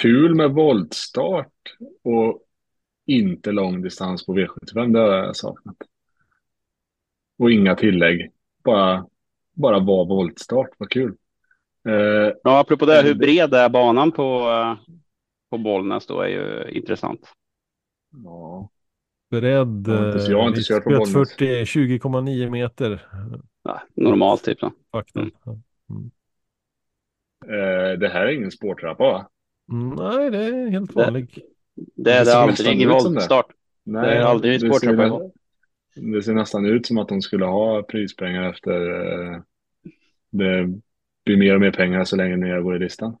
kul med voltstart och inte lång distans på V75. Det har jag saknat. Och inga tillägg. Bara, bara var voltstart. Vad kul. Eh, Ja, apropå det, hur bred är banan på, eh, på Bollnäs då är ju intressant. ja. Beredd. Jag har inte- jag har inte eh, kört på spöt Bollnäs. 40, 20,9 meter. Ja, normalt typ. Så. Fakta. Mm. eh, det här är ingen spårtrappa va? Mm, Nej, det är helt Det- vanlig. Det är Det det aldrig i det. voltstart. Nej, Det är aldrig det spårtrappa ser i nä- volt. Det ser nästan ut som att de skulle ha prispengar efter eh, det blir mer och mer pengar så länge ner går i listan.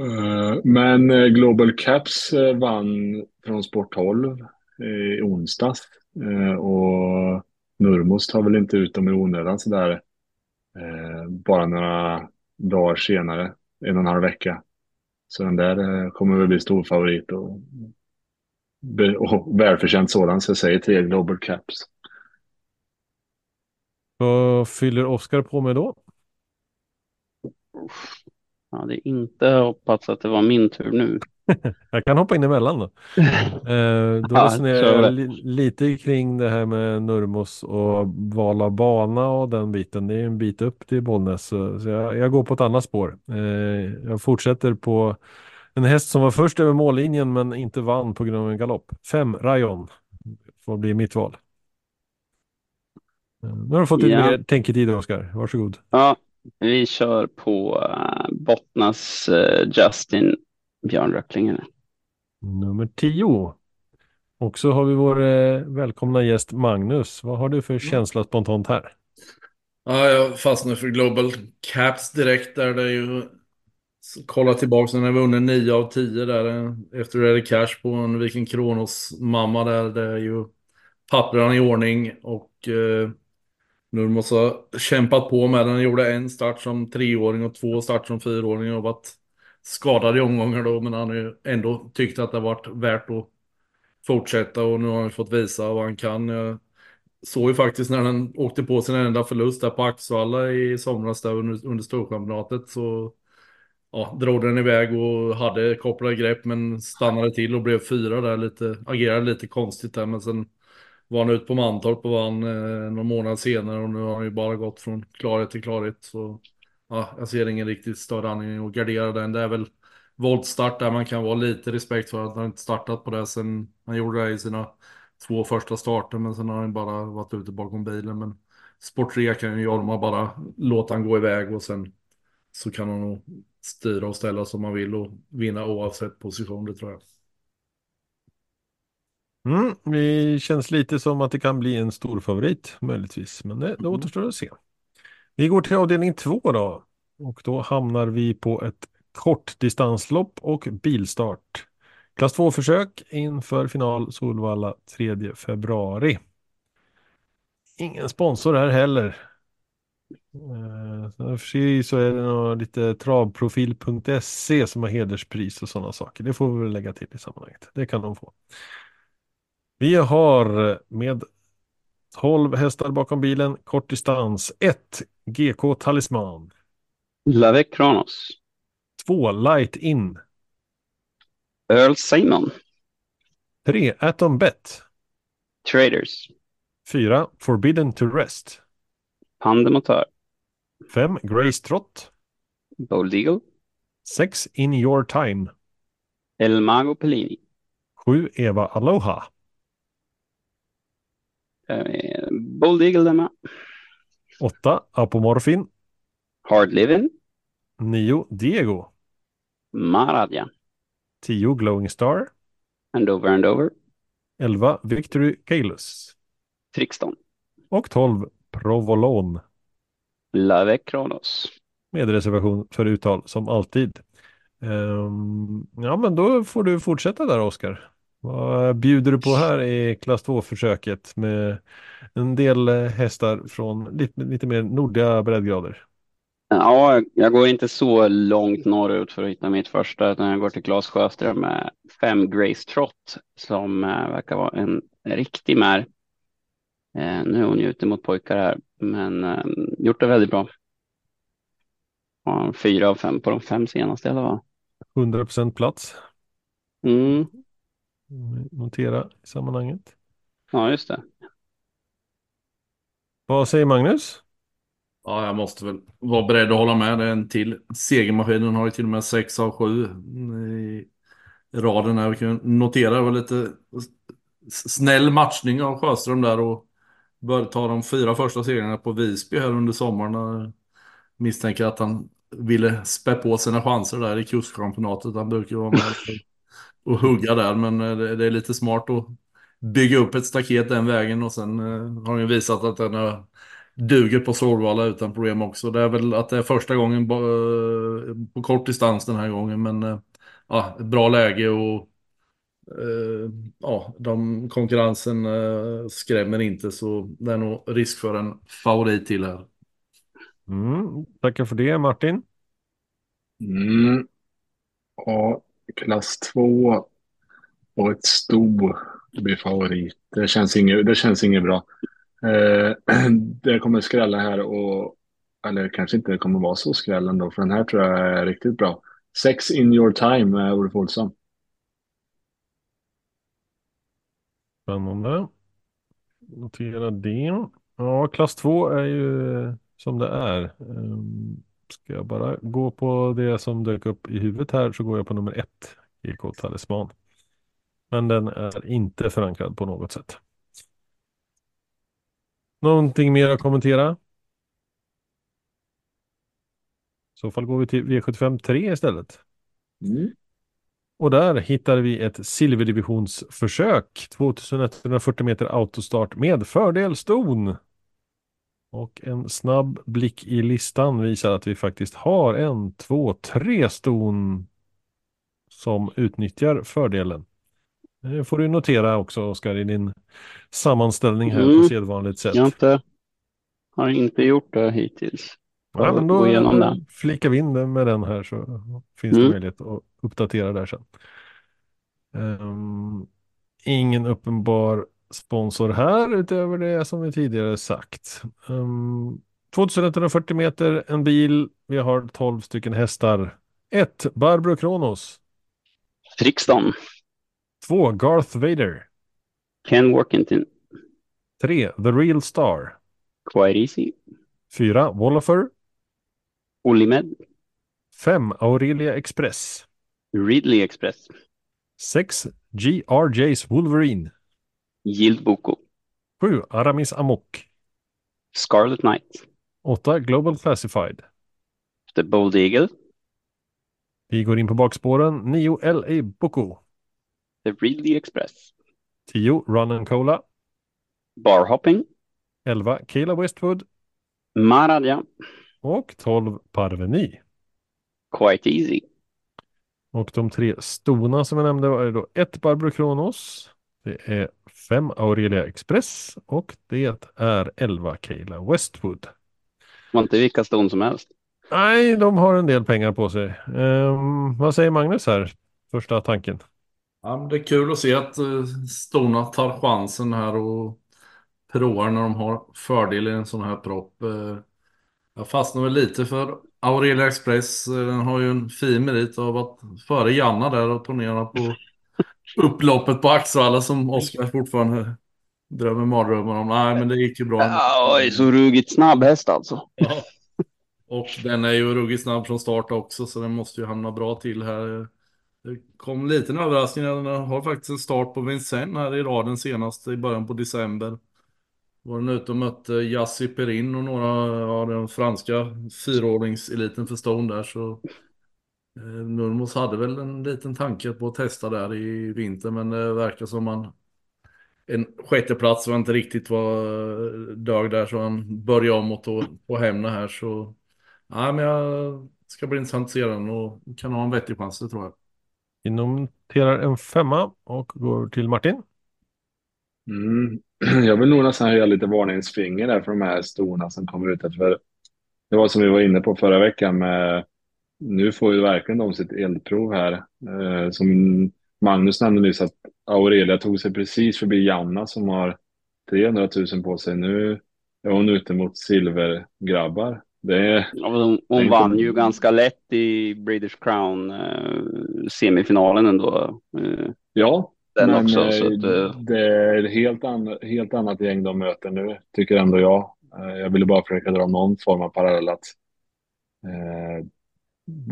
Eh, Men eh, Global Caps eh, vann från Sport 12 i onsdags och Nurmos tar väl inte ut dem i onödan sådär bara några dagar senare, en och en halv vecka. Så den där kommer väl bli stor favorit och, och välförtjänt sådan, så jag säger tre Global Caps. Vad fyller Oskar på med då? Jag hade inte hoppats att det var min tur nu. Jag kan hoppa in emellan då. Eh, då Ja, resonerar jag li lite kring det här med Nurmos och val av bana och den biten. Det är en bit upp till Bollnäs. Så, så jag, jag går på ett annat spår. Eh, jag fortsätter på en häst som var först över mållinjen men inte vann på grund av en galopp. Fem, Rayon. Får bli mitt val. Eh, Nu har du fått lite Ja. mer tänketid Oskar. Varsågod. Ja, vi kör på uh, Bottnas eh, Justin Björn Röcklinger. Nummer 10. Och så har vi vår eh, välkomna gäst Magnus. Vad har du för känsla spontant här? Ja, jag fastnade för Global Caps direkt där det är ju... Kolla tillbaka när jag vunnit 9 av 10 där eh, efter det cash på en Viking Kronos mamma där. Det är ju papperna i ordning och eh, Nurmos har kämpat på med den. Gjorde en start som treåring och två start som fyraåring och varit skadad i omgångar då. Men han har ju ändå tyckt att det har varit värt att fortsätta och nu har han fått visa vad han kan. Jag såg ju faktiskt när han åkte på sin enda förlust där på Axvalla i somras där under, under Storchampionatet så ja, drog den iväg och hade kopplade grepp men stannade till och blev fyra där lite, agerade lite konstigt där men sen var han ute på Mantorp och vann eh, någon månad senare och nu har han ju bara gått från klarhet till klarhet så ja, jag ser ingen riktigt större anledning att gardera den. Det är väl voltstart där man kan vara lite respekt för att han inte startat på det sen han gjorde det i sina två första starter men sen har han bara varit ute bakom bilen men Sport 3 kan ju Jorma bara låta han gå iväg och sen så kan han nog styra och ställa som man vill och vinna oavsett position, det tror jag. Mm, det känns lite som att det kan bli en stor favorit möjligtvis, men det, det återstår att se. Vi går till avdelning två då och då hamnar vi på ett kortdistanslopp och bilstart. Klass 2-försök inför final Solvalla 3 februari. Ingen sponsor här heller. Eh, för sig så är det nog lite travprofil.se som har hederspris och sådana saker. Det får vi väl lägga till i sammanhanget. Det kan de få. Vi har med 12 hästar bakom bilen, kort distans, 1 GK Talisman, Lavec Kronos. 2 Light In, Earl Simon. 3 Atom Bet, Traders. 4 Forbidden to Rest, Pandemotör. 5 Grace Trot, Bold Eagle. 6 In Your Time, El Mago Pellini. 7 Eva Aloha, Bold Eagle där med. 8 Apomorfin, Hard Living. 9. Diego. Maradja. 10. Glowing Star. And over and over. 11. Victory Kalus. Trixton. Och 12. Provolone. Lave Kronos. Med reservation för uttal som alltid. Ehm, ja, men då får du fortsätta där, Oskar. Vad bjuder du på här i klass 2-försöket med en del eh, hästar från lite, lite mer nordliga breddgrader? Ja, jag går inte så långt norrut för att hitta mitt första, utan jag går till Claes Sjöström med fem Grace Trot som eh, verkar vara en riktig mär. Eh, nu är hon ju ute mot pojkar här, men gjort det väldigt bra. Fyra av fem på de fem senaste i alla fall. 100% plats. Mm, Notera i sammanhanget. ja, just det. Vad säger Magnus? Ja, jag måste väl vara beredd att hålla med. Det är en till segermaskin. Den har ju till och med 6 av 7 i raden här. Vi kan notera det var lite snäll matchning av Sjöström där och bör ta de fyra första segrarna på Visby här under sommaren. Jag misstänker att han ville spä på sina chanser där i kustchampionatet. Han brukar vara med och hugga där, men eh, det det är lite smart att bygga upp ett staket den vägen och sen eh, har han ju visat att den är duger på Solvalla utan problem också. Det är väl att det är första gången på, på kort distans den här gången, men eh, ja, ett bra läge och eh, ja, de, konkurrensen eh, skrämmer inte så det är nog risk för en favorit till här. Mm, tackar för det, Martin. Mm. Ja, klass 2 och ett sto blir favorit. Det känns inget, det känns inget bra. Eh, det kommer skrälla här och eller kanske inte kommer vara så skräll ändå, för den här tror jag är riktigt bra. Sex in your time med Olof Olsson. Spännande. Notera det. Ja, klass 2 är ju som det är. Um... Ska jag bara gå på det som dök upp i huvudet här så går jag på nummer ett, GK Talisman. Men den är inte förankrad på något sätt. Någonting mer att kommentera? I så fall går vi till V75 3 istället. Mm. Och där hittar vi ett silverdivisionsförsök. 2140 meter autostart med fördel ston. Och en snabb blick i listan visar att vi faktiskt har en, två, tre ston som utnyttjar fördelen. Det får du notera också Oskar i din sammanställning här på Mm. sedvanligt sätt. Jag inte, har inte gjort det hittills. Ja, men då gå flikar vi in den med den här så finns det Mm. möjlighet att uppdatera där sen. Ehm, ingen uppenbar sponsor här utöver det som vi tidigare sagt. Um, 2140 meter, en bil, vi har 12 stycken hästar. 1. Barbro Kronos. Trixton, 2. Garth Vader. Ken Workington, 3. The Real Star. Quite Easy, 4. Wallafer. Olimed, 5. Aurelia Express. Ridley Express, 6. GRJ's Wolverine. Yield Boko, 7. Aramis Amok. Scarlet Knight, 8. Global Classified. The Bold Eagle, Vi går in på bakspåren. 9. LA Boko. The Ridley Express, 10. Run and Cola. Bar Hopping, 11. Kayla Westwood. Maradja, Och 12. Parveny. Quite Easy, Och de tre stona som jag nämnde var då 1. Barbro Kronos. Det är 5. Aurelia Express. Och det är 11. Kayla Westwood. var inte vilka ston som helst. Nej, de har en del pengar på sig. Ehm, vad säger Magnus här? Första tanken. Ja, men det är kul att se att uh, Stona tar chansen här och provar när de har fördel i en sån här propp. Eh, jag fastnar väl lite för Aurelia Express. Eh, Den har ju en fin merit av att före Janna där och turnera på upploppet på Axevalla som Oskar fortfarande drömmer mardrömmar om. Nej, men det gick ju bra. Oj, så ruggigt snabb häst alltså. Ja. Och den är ju ruggigt snabb från start också så den måste ju hamna bra till här. Det kom lite en överraskning. Den har faktiskt en start på Vincennes här i raden senast i början på december. var den ute och mötte Yassi Perin och några av den franska fyraåringseliten för ston där så Nurmos hade väl en liten tanke på att testa där i vinter men det verkar som man en sjätteplats var inte riktigt var eh, dög där så han började om och på hem det här så ja men jag ska bli intressant att se den och kan ha en vettig chans det tror jag. Vi noterar en femma och går till Martin. Mm. Jag vill nog nästan höja lite varningsfinger där för de här stona som kommer ut. För det var som vi var inne på förra veckan med nu får ju verkligen de sitt eldprov här. Eh, som Magnus nämnde nyss att Aurelia tog sig precis förbi Janna som har 300 000 på sig. Nu är hon ute mot silvergrabbar. Det ja, hon hon vann ju ganska lätt i British Crown eh, semifinalen ändå. Eh, ja, den men också. Så att, det är helt, an, helt annat gäng de möter nu, tycker ändå jag. Jag ville bara försöka dra någon form av parallell att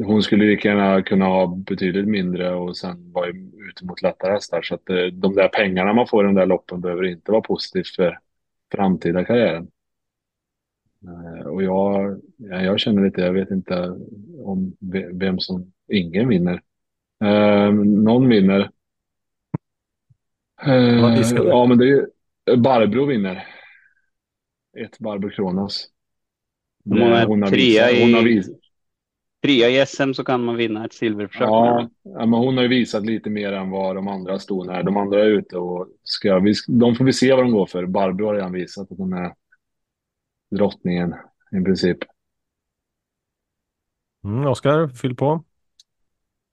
hon skulle lika gärna kunna ha betydligt mindre och sen vara ute mot lättare hästar. Så att eh, de där pengarna man får i de där loppen behöver inte vara positivt för framtida karriären. Eh, och jag, jag känner lite, jag vet inte om vem som, ingen vinner. Eh, någon vinner. Eh, ja, men det är Barbro vinner. Ett Barbro Kronos. Hon, hon, har visat, hon har visat. Trea i SM så kan man vinna ett silverförsök. Ja, ja, men hon har ju visat lite mer än vad de andra stod här. De andra är ute och ska, vi, de får vi se vad de går för. Barbro har redan visat att hon är drottningen i princip. Mm, Oskar, fyll på.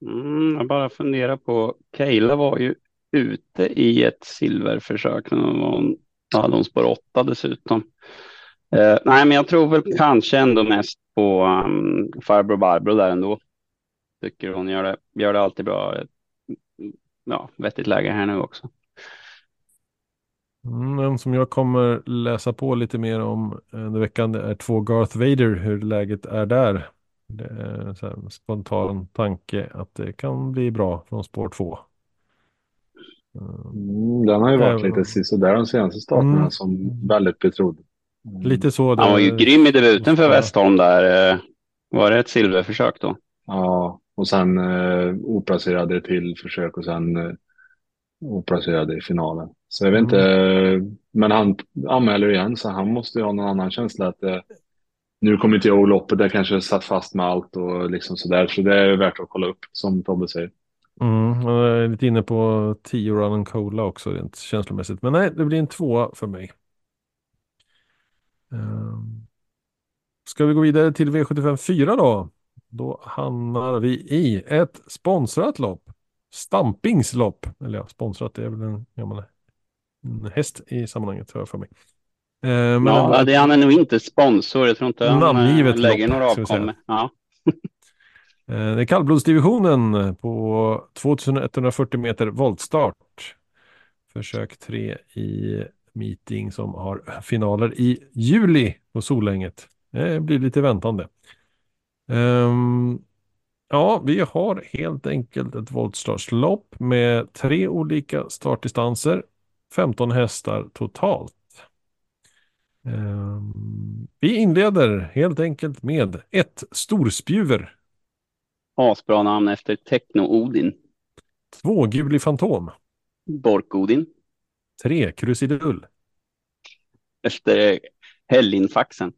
Mm, jag bara funderar på, Kayla var ju ute i ett silverförsök. När hon, då hade hon spår åtta dessutom. Uh, nej, men jag tror väl kanske ändå mest på um, farbror Barbro där ändå. Tycker hon gör det, gör det alltid bra. Ja, vettigt läge här nu också. Mm, en som jag kommer läsa på lite mer om under veckan det är två Garth Vader, hur läget är där. Det är en spontan tanke att det kan bli bra från spår 2. Mm, den har ju varit Även... lite sådär de senaste starterna mm. som väldigt betrodd. Mm. Lite så. Han var ju grym i debuten för Westholm där. Eh, var det ett silverförsök då? Ja, och sen eh, oplacerade till försök och sen eh, oplacerade i finalen. Så jag vet inte, mm. men han anmäler igen så han måste ju ha någon annan känsla att eh, nu kommer inte jag ihåg loppet, det kanske satt fast med allt och liksom sådär. Så det är värt att kolla upp som Tobbe säger. Mm, jag är lite inne på 10 Run and Cola också rent känslomässigt. Men nej, det blir en tvåa för mig. Um, ska vi gå vidare till V75 4 då? Då hamnar vi i ett sponsrat lopp. Stampingslopp. Eller ja, sponsrat det är väl en gammal en häst i sammanhanget har jag för mig. Eh, men ja, det är han är nog inte sponsor. Jag tror inte han namngivet lägger lopp, några avkommor. Ja. Eh, det är kallblodsdivisionen på 2140 meter voltstart. Försök tre i meeting som har finaler i juli på Solänget. Det blir lite väntande. Um, ja, vi har helt enkelt ett voltstartslopp med tre olika startdistanser. 15 hästar totalt. Um, vi inleder helt enkelt med ett storspjuver Asbra namn efter Techno-Odin. Två Guli Fantom. Bork-Odin. Tre Krusidull. Efter Hellinfaxen.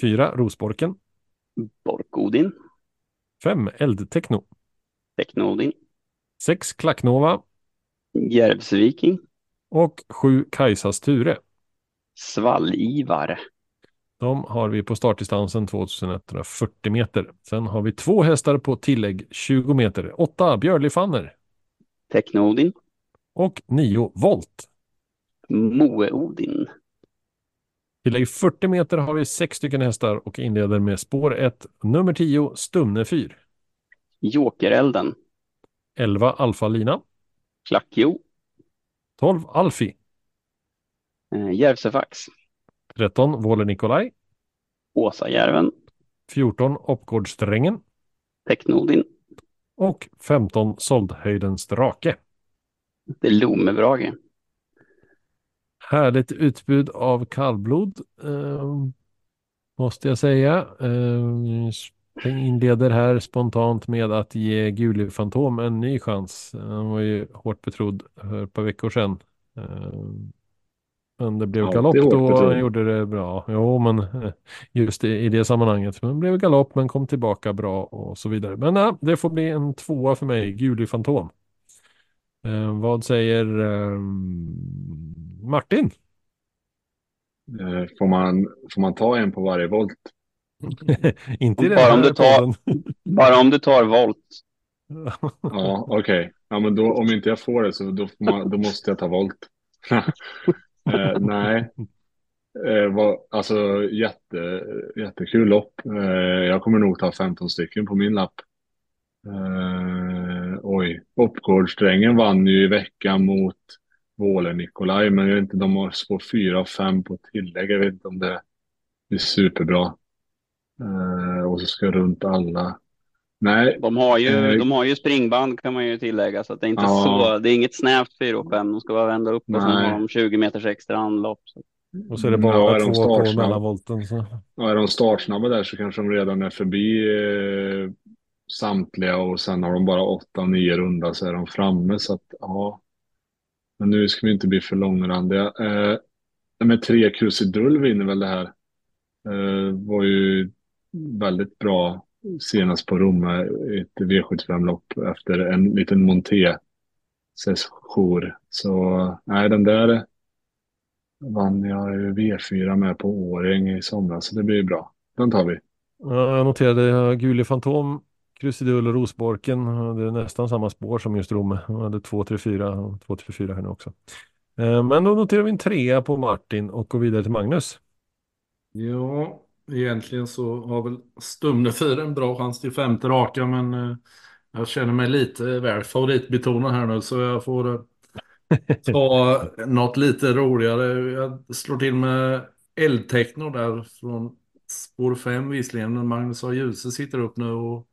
Fyra Rosborken. Bork-Odin. Fem Eldtechno. Techno-Odin. Sex Klacknova. Järvsviking. Och sju Kajsas Ture. Svallivar. De har vi på startdistansen 2140 meter. Sen har vi två hästar på tillägg 20 meter. Åtta Björlifanner. Techno-Odin. Och nio Volt. Moe-Odin. Tillägg 40 meter har vi sex stycken hästar och inleder med spår 1, nummer 10, Stumne 4. Jokerelden. 11, Alfa Lina. Klackjo. 12, Alfi. Eh, Järvsefax. 13 Våle Nikolaj. Åsajärven. 14 Oppgårdsträngen. Technodin. Och 15 Såldhöjdens drake. Det är Lomebrage. Härligt utbud av kallblod. Eh, måste jag säga. Eh, inleder här spontant med att ge Guli Fantom en ny chans. Han var ju hårt betrodd för ett par veckor sedan. Eh, men det blev Alltid galopp hårt då han gjorde det bra. Jo, men eh, just i, i det sammanhanget. Men det blev galopp men kom tillbaka bra och så vidare. Men nej, det får bli en tvåa för mig, Guli Fantom. Eh, vad säger eh, Martin? Eh, Får man, får man ta en på varje volt? Inte Bara om du tar-. Bara om du tar volt. Ja, okej. Ja, men då, om inte jag får det så då, får man, då måste jag ta volt. eh, nej. Eh, vad, alltså jätte, jättekul lopp. Eh, jag kommer nog ta 15 stycken på min lapp. Eh, oj, Oppgårdssträngen vann ju i veckan mot Våler Nikolaj, men jag vet inte, de har spår 4 och 5 på tillägg. Jag vet inte om det är superbra. Eh, och så ska jag runt alla. Nej, De har ju, Eh, de har ju springband kan man ju tillägga så att det är inte Ja. så. Det är inget snävt 4 och 5. De ska bara vända upp och sen Nej. har de 20 meters extra anlopp. Så. Och så är det Ja, bara är de två på mellanvolten. Så. Ja, är de startsnabba där så kanske de redan är förbi eh, samtliga och sen har de bara åtta och nio runda så är de framme. Så att ja, men nu ska vi inte bli för långrandiga. Eh, med tre krusidull vinner väl det här. Eh, var ju väldigt bra senast på Romme i ett V75-lopp efter en liten monté-session. Så nej, den där vann jag ju V4 med på Åring i somras, så det blir ju bra. Den tar vi. Jag noterade uh, Fantom, Krusidull och Rosborken. Det är nästan samma spår som just Romme. Han hade 2, 3, 4 och 2, 3, 4 här nu också. Eh, Men då noterar vi en trea på Martin och går vidare till Magnus. Ja, egentligen så har väl Stumne 4 en bra chans till femte raka, men eh, jag känner mig lite väl favoritbetonad här nu, så jag får eh, ta något lite roligare. Jag slår till med eldtechno där från spår 5 visserligen, men Magnus A. Djuse sitter upp nu och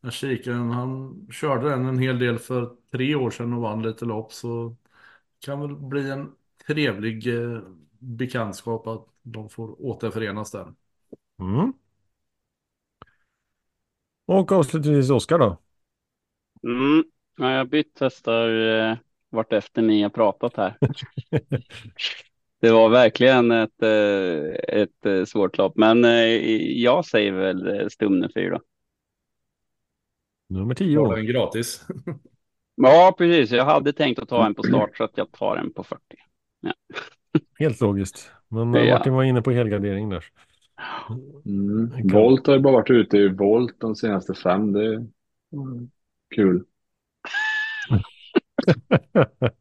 jag kikar, han körde den en hel del för tre år sedan och vann lite lopp, så kan väl bli en trevlig eh, bekantskap att de får återförenas där. Mm. Och avslutningsvis Oskar då. Mm. Ja, jag har bytt hästar eh, vart efter ni har pratat här. Det var verkligen ett, eh, ett eh, svårt lopp, men eh, jag säger väl Stumne 4. Nummer 10. den gratis? Ja, precis. Jag hade tänkt att ta en på start så att jag tar en på 40. Helt logiskt. Men Ja. Martin var inne på helgardering där. Mm. Kan- Volt har ju bara varit ute i Volt de senaste fem. Det är mm, kul.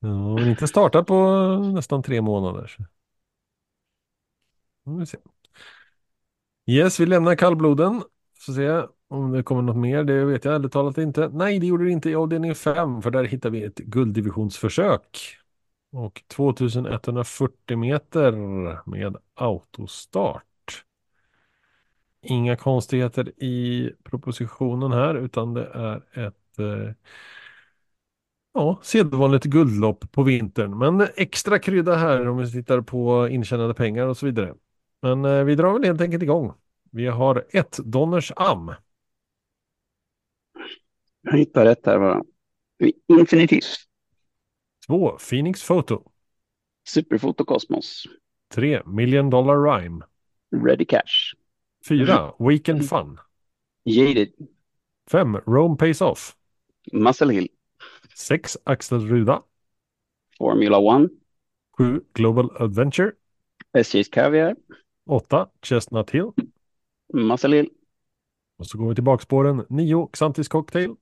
Ja, men inte startat på nästan tre månader. så. Vi se. Yes, vi lämnar kallbloden. Får se om det kommer något mer. Det vet jag ärligt talat inte. Nej, det gjorde det inte i avdelning 5, för där hittar vi ett gulddivisionsförsök. Och 2140 meter med autostart. Inga konstigheter i propositionen här, utan det är ett eh, Ja, sedvanligt guldlopp på vintern. Men extra krydda här om vi tittar på intjänade pengar och så vidare. Men eh, vi drar väl helt enkelt igång. Vi har ett Donners Am. Jag hittar rätt här bara. Infinitiv. Två Phoenix Photo. Superfoto Cosmos. Tre Million Dollar Rhyme. Ready Cash. Fyra Weekend Fun. Jaded. Fem Rome Pays Off. Muscle Hill. Sex Axel Ruda. Formula One. Sju Global Adventure. SJ's Caviar. Åtta Chestnut Hill. Muscle Hill. Och så går vi till bakspåren. Nio Xantis Cocktail.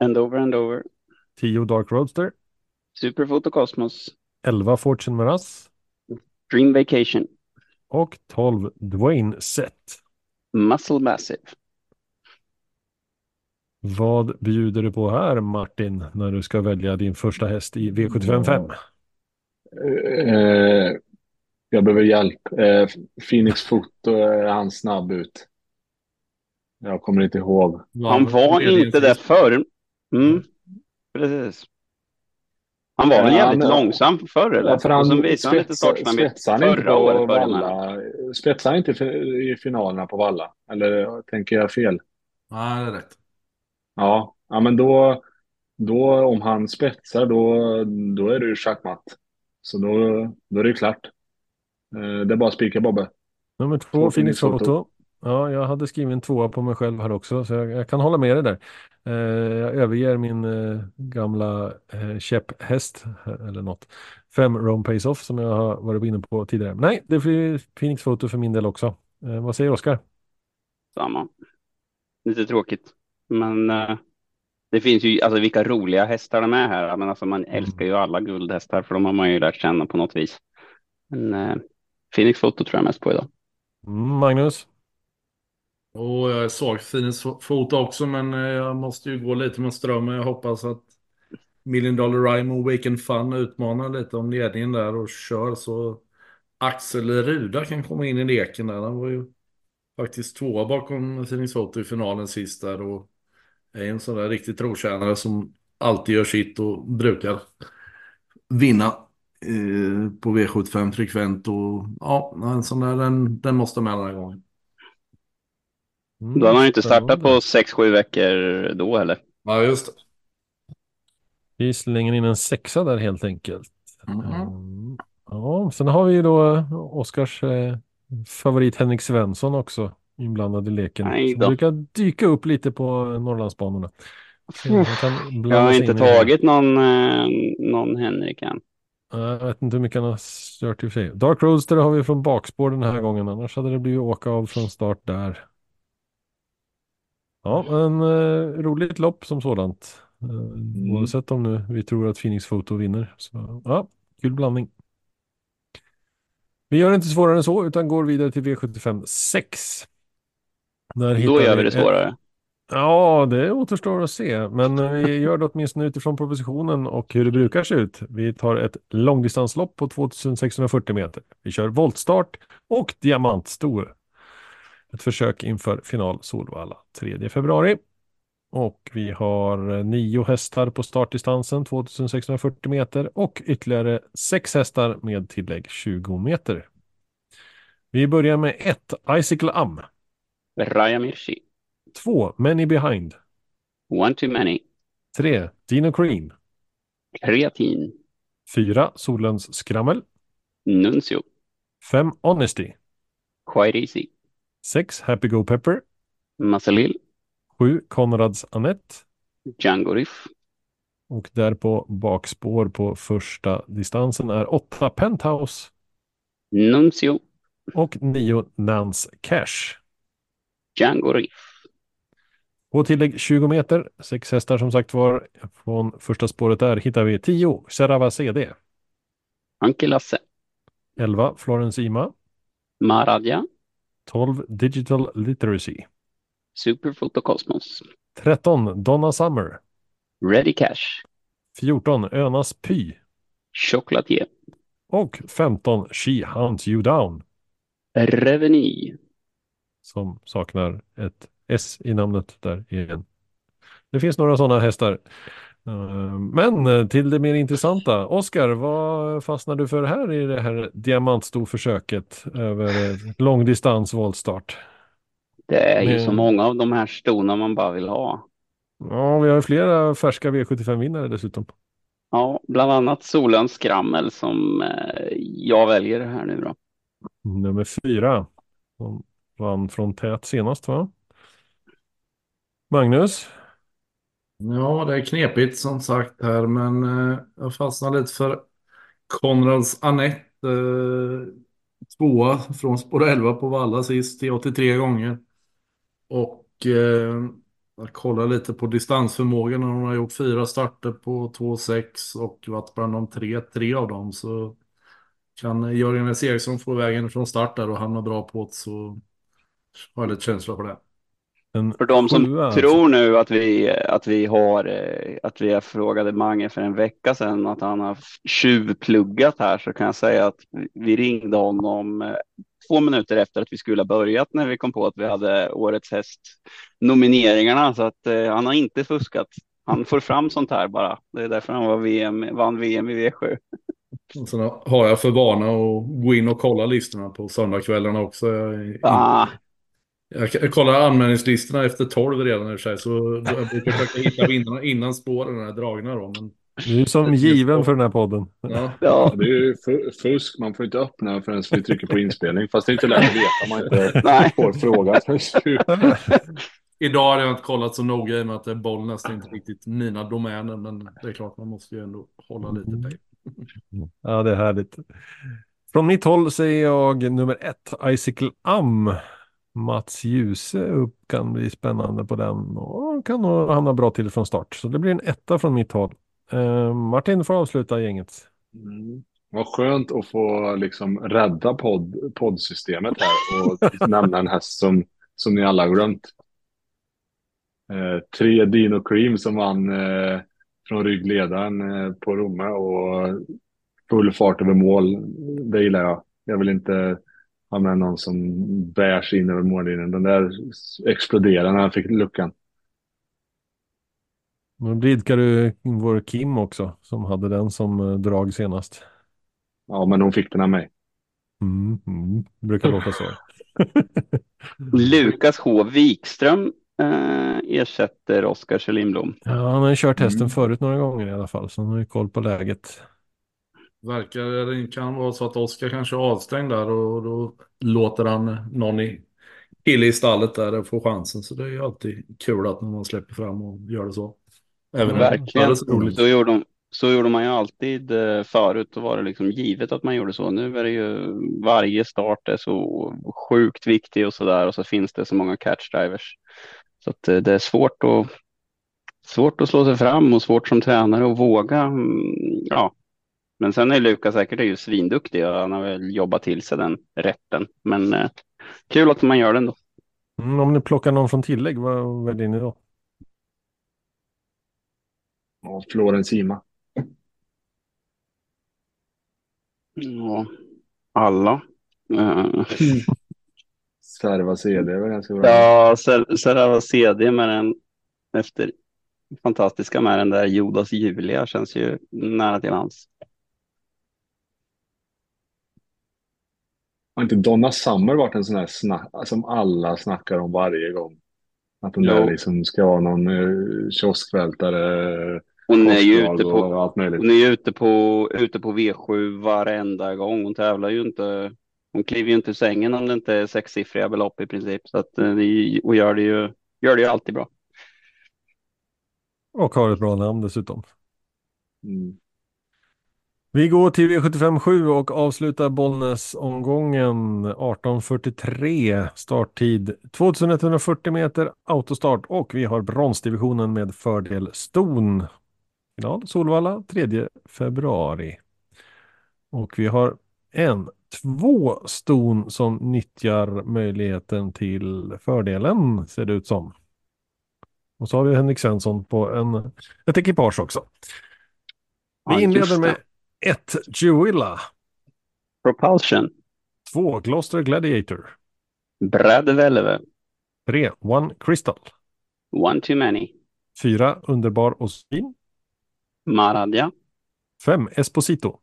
And over and over. Tio Dark Roadster. Superfoto Cosmos. Elva Fortune Maras. Dream Vacation. Och 12 Dwayne Set. Muscle Massive. Vad bjuder du på här Martin när du ska välja din första häst i V755? Eh, jag behöver hjälp. Eh, Phoenix Foto är han snabb ut. Jag kommer inte ihåg. Han var inte där förr. Mm. Precis. Han var väl jävligt men- långsam förr eller? Ja, för och sen han visade han lite spetsar, startsnabbhet han förra på året. Valla. Spetsar han inte i finalerna på Valla? Eller tänker jag fel? Nej, det är rätt. Ja, ja men då, då om han spetsar då, då är det ju schackmatt. Så då, då är det ju klart. Eh, Det är bara att spika Bobbe. Nummer två, Två Phoenix. Foto. Ja, jag hade skrivit en tvåa på mig själv här också, så jag, jag kan hålla med dig där. Eh, jag överger min eh, gamla eh, käpphäst, eh, eller något. Fem Rome Pace Off som jag har varit inne på tidigare. Nej, det blir Phoenix Foto för min del också. Eh, vad säger Oskar? Samma. Lite tråkigt. Men eh, det finns ju, alltså vilka roliga hästar de är här. Men alltså man älskar ju alla guldhästar för de har man ju lärt känna på något vis. Men eh, Phoenix Foto tror jag mest på idag. Mm, Magnus? Och jag är svag för Phoenix fot också, men eh, jag måste ju gå lite med strömmen. Jag hoppas att Million Dollar Rhyme och Weekend Fun utmanar lite om ledningen där och kör så Axel Ruda kan komma in i leken där. Han var ju faktiskt tvåa bakom Phoenix Foto i finalen sist där och är en sån där riktig trotjänare som alltid gör sitt och brukar vinna eh, på V75 frekvent och ja, en sån där den, den måste med den här gången. Mm, Då har man ju inte startat på sex sju veckor då heller. Ja, just det. Vi slänger in en sexa där helt enkelt. Mm. Ja, sen har vi ju då Oskars eh, favorit Henrik Svensson också inblandad i leken. Nej Som då. brukar dyka upp lite på Norrlandsbanorna. Kan Jag har inte tagit någon, eh, någon Henrik än. Jag vet inte hur mycket han har kört i och för sig. Dark Roadster har vi från bakspår den här gången. Annars hade det blivit åka av från start där. Ja, en eh, roligt lopp som sådant. Eh, Oavsett om nu vi tror att Phoenix Photo vinner. Så ja, kul blandning. Vi gör det inte svårare än så utan går vidare till V75 6. Där Då gör vi det svårare. Ja, det återstår att se. Men vi gör det åtminstone utifrån propositionen och hur det brukar se ut. Vi tar ett långdistanslopp på 2640 meter. Vi kör voltstart och diamantstor. Ett försök inför final Solvalla 3 februari. Och vi har eh, nio hästar på startdistansen 2640 meter och ytterligare sex hästar med tillägg 20 meter. Vi börjar med ett Icicle Am, Raja Mirchi. två Many Behind, One too many. tre Dino Cream, Kreatin. fyra Solens Skrammel, Nuncio. fem Honesty, Quite easy. Sex Happy Go Pepper, Massalil. sju Konrads Annette Django Riff. och där på bakspår på första distansen är åtta Penthouse Nuncio. och nio Nance Cash. Django Riff. På tillägg 20 meter, sex hästar som sagt var. Från första spåret där hittar vi 10 Serava CD, Anke Lasse. 11 Florence Ima, Maradja. 12 Digital Literacy, Superfoto Cosmos. 13 Donna Summer, Ready Cash. 14 Önas Py Chocolatier. och 15 She Hunts You Down Reveny. som saknar ett S i namnet där igen. Det finns några sådana hästar. Eh, Men eh, till det mer intressanta. Oskar, vad fastnar du för här i det här diamantstorförsöket över eh, långdistans voltstart? Det är ju Men- så många av de här stona man bara vill ha. Ja, vi har flera färska V75-vinnare dessutom. Ja, bland annat Solens Skrammel som jag väljer här nu då. Nummer fyra. Som vann från tät senast va? Magnus? Ja, det är knepigt som sagt här, men eh, jag fastnar lite för Konrads Anette. Eh, tvåa från spår 11 på Valla sist till 83 gånger. Och eh, jag kollar lite på distansförmågan. Hon har gjort fyra starter på 2,6 och varit bland de tre, tre av dem. Så kan Jörgen S. Eriksson få vägen från start där och hamna bra på det så har jag lite känsla för det. En För de som sjua, alltså. tror nu att vi, att vi har, eh, att vi frågade Mange för en vecka sedan att han har tjuvpluggat här så kan jag säga att vi ringde honom eh, två minuter efter att vi skulle ha börjat när vi kom på att vi hade årets häst nomineringarna så att eh, han har inte fuskat. Han får fram sånt här bara. Det är därför han var VM, vann VM i V7. Och Sen har jag för vana att gå in och kolla listorna på söndagskvällarna också. Jag, Ah, jag, kollar anmälningslistorna efter 12 redan i och för sig. Så jag brukar försöka hitta vinnarna innan spåren är dragna då. Men, Du är som given för den här podden. ja. ja. Det är ju fu- fusk. Man får inte öppna förrän vi trycker på inspelning. Fast det är inte lätt att veta om man inte Nej. får fråga först. Idag har jag inte kollat så noga i och med att det är Bollnäs. Det är inte riktigt mina domäner. Men det är klart man måste ju ändå hålla lite pejl. Ja, det är härligt. Från mitt håll säger jag nummer ett, Icicle Am. Mats Djuse upp kan bli spännande på den och kan nog hamna bra till från start. Så det blir en etta från mitt håll. Eh, Martin får avsluta gänget. Mm. Vad skönt att få liksom rädda podd, poddsystemet här och nämna en häst som, som ni alla har glömt. Eh, tre Dino Cream som vann eh, från ryggledaren eh, på Romme och full fart över mål. Det gillar jag. Jag vill inte ha med någon som bär sig in över mållinjen. Den där exploderade när han fick luckan. Nu blidkar du vår Kim också som hade den som eh, drag senast. Ja, men hon fick den av mig. Mm, mm. Brukar låta så. Lukas H. Wikström eh, ersätter Oskar Kjellin Ja, han har ju kört hästen Mm. förut några gånger i alla fall, så han har ju koll på läget. Verkar det kan vara så att Oskar kanske är avstängd där och då låter han någon i kille i stallet där få chansen. Så det är ju alltid kul att man släpper fram och gör det så. Även Verkligen. Roligt. Så gjorde, de, så gjorde man ju alltid eh, förut. Då var det liksom givet att man gjorde så. Nu är det ju varje start är så sjukt viktig och så där. Och så finns det så många catchdrivers. Så att eh, det är svårt att, svårt att slå sig fram och svårt som tränare att våga. mm, Ja. Men sen är Lukas säkert är ju svinduktig och han har väl jobbat till sig den rätten. Men eh, kul att man gör den då. Mm, om ni plockar någon från tillägg, vad väljer ni då? Och Florens Sima. Ja, alla. Eh, Serva CD är väl ganska bra. Ja, Ser- Serava CD med den efter fantastiska med den där Judas Julia känns ju nära till hans. Har inte Donna Summer varit en sån här snack, som alla snackar om varje gång? Att hon där liksom ska vara någon uh, kioskvältare, Hon är ju ute på, allt möjligt. hon är ute på, ute på V7 varenda gång. Hon tävlar ju inte. Hon kliver ju inte ur sängen om det inte är sexsiffriga belopp i princip. Så att, eh, och gör det ju, gör det ju alltid bra. Och har ett bra namn dessutom. Mm. Vi går till V75 7 och avslutar Bollnäs-omgången 18.43 starttid 2140 meter autostart och vi har bronsdivisionen med fördel Ston. Final Solvalla 3 februari. Och vi har en, två ston som nyttjar möjligheten till fördelen ser det ut som. Och så har vi Henrik Svensson på en, ett ekipage också. Vi inleder med ett Juilla, Propulsion. två Gloucester Gladiator, Brad Velve. tre One Crystal, One too many. fyra Underbar och Svin, Maradja. fem Esposito,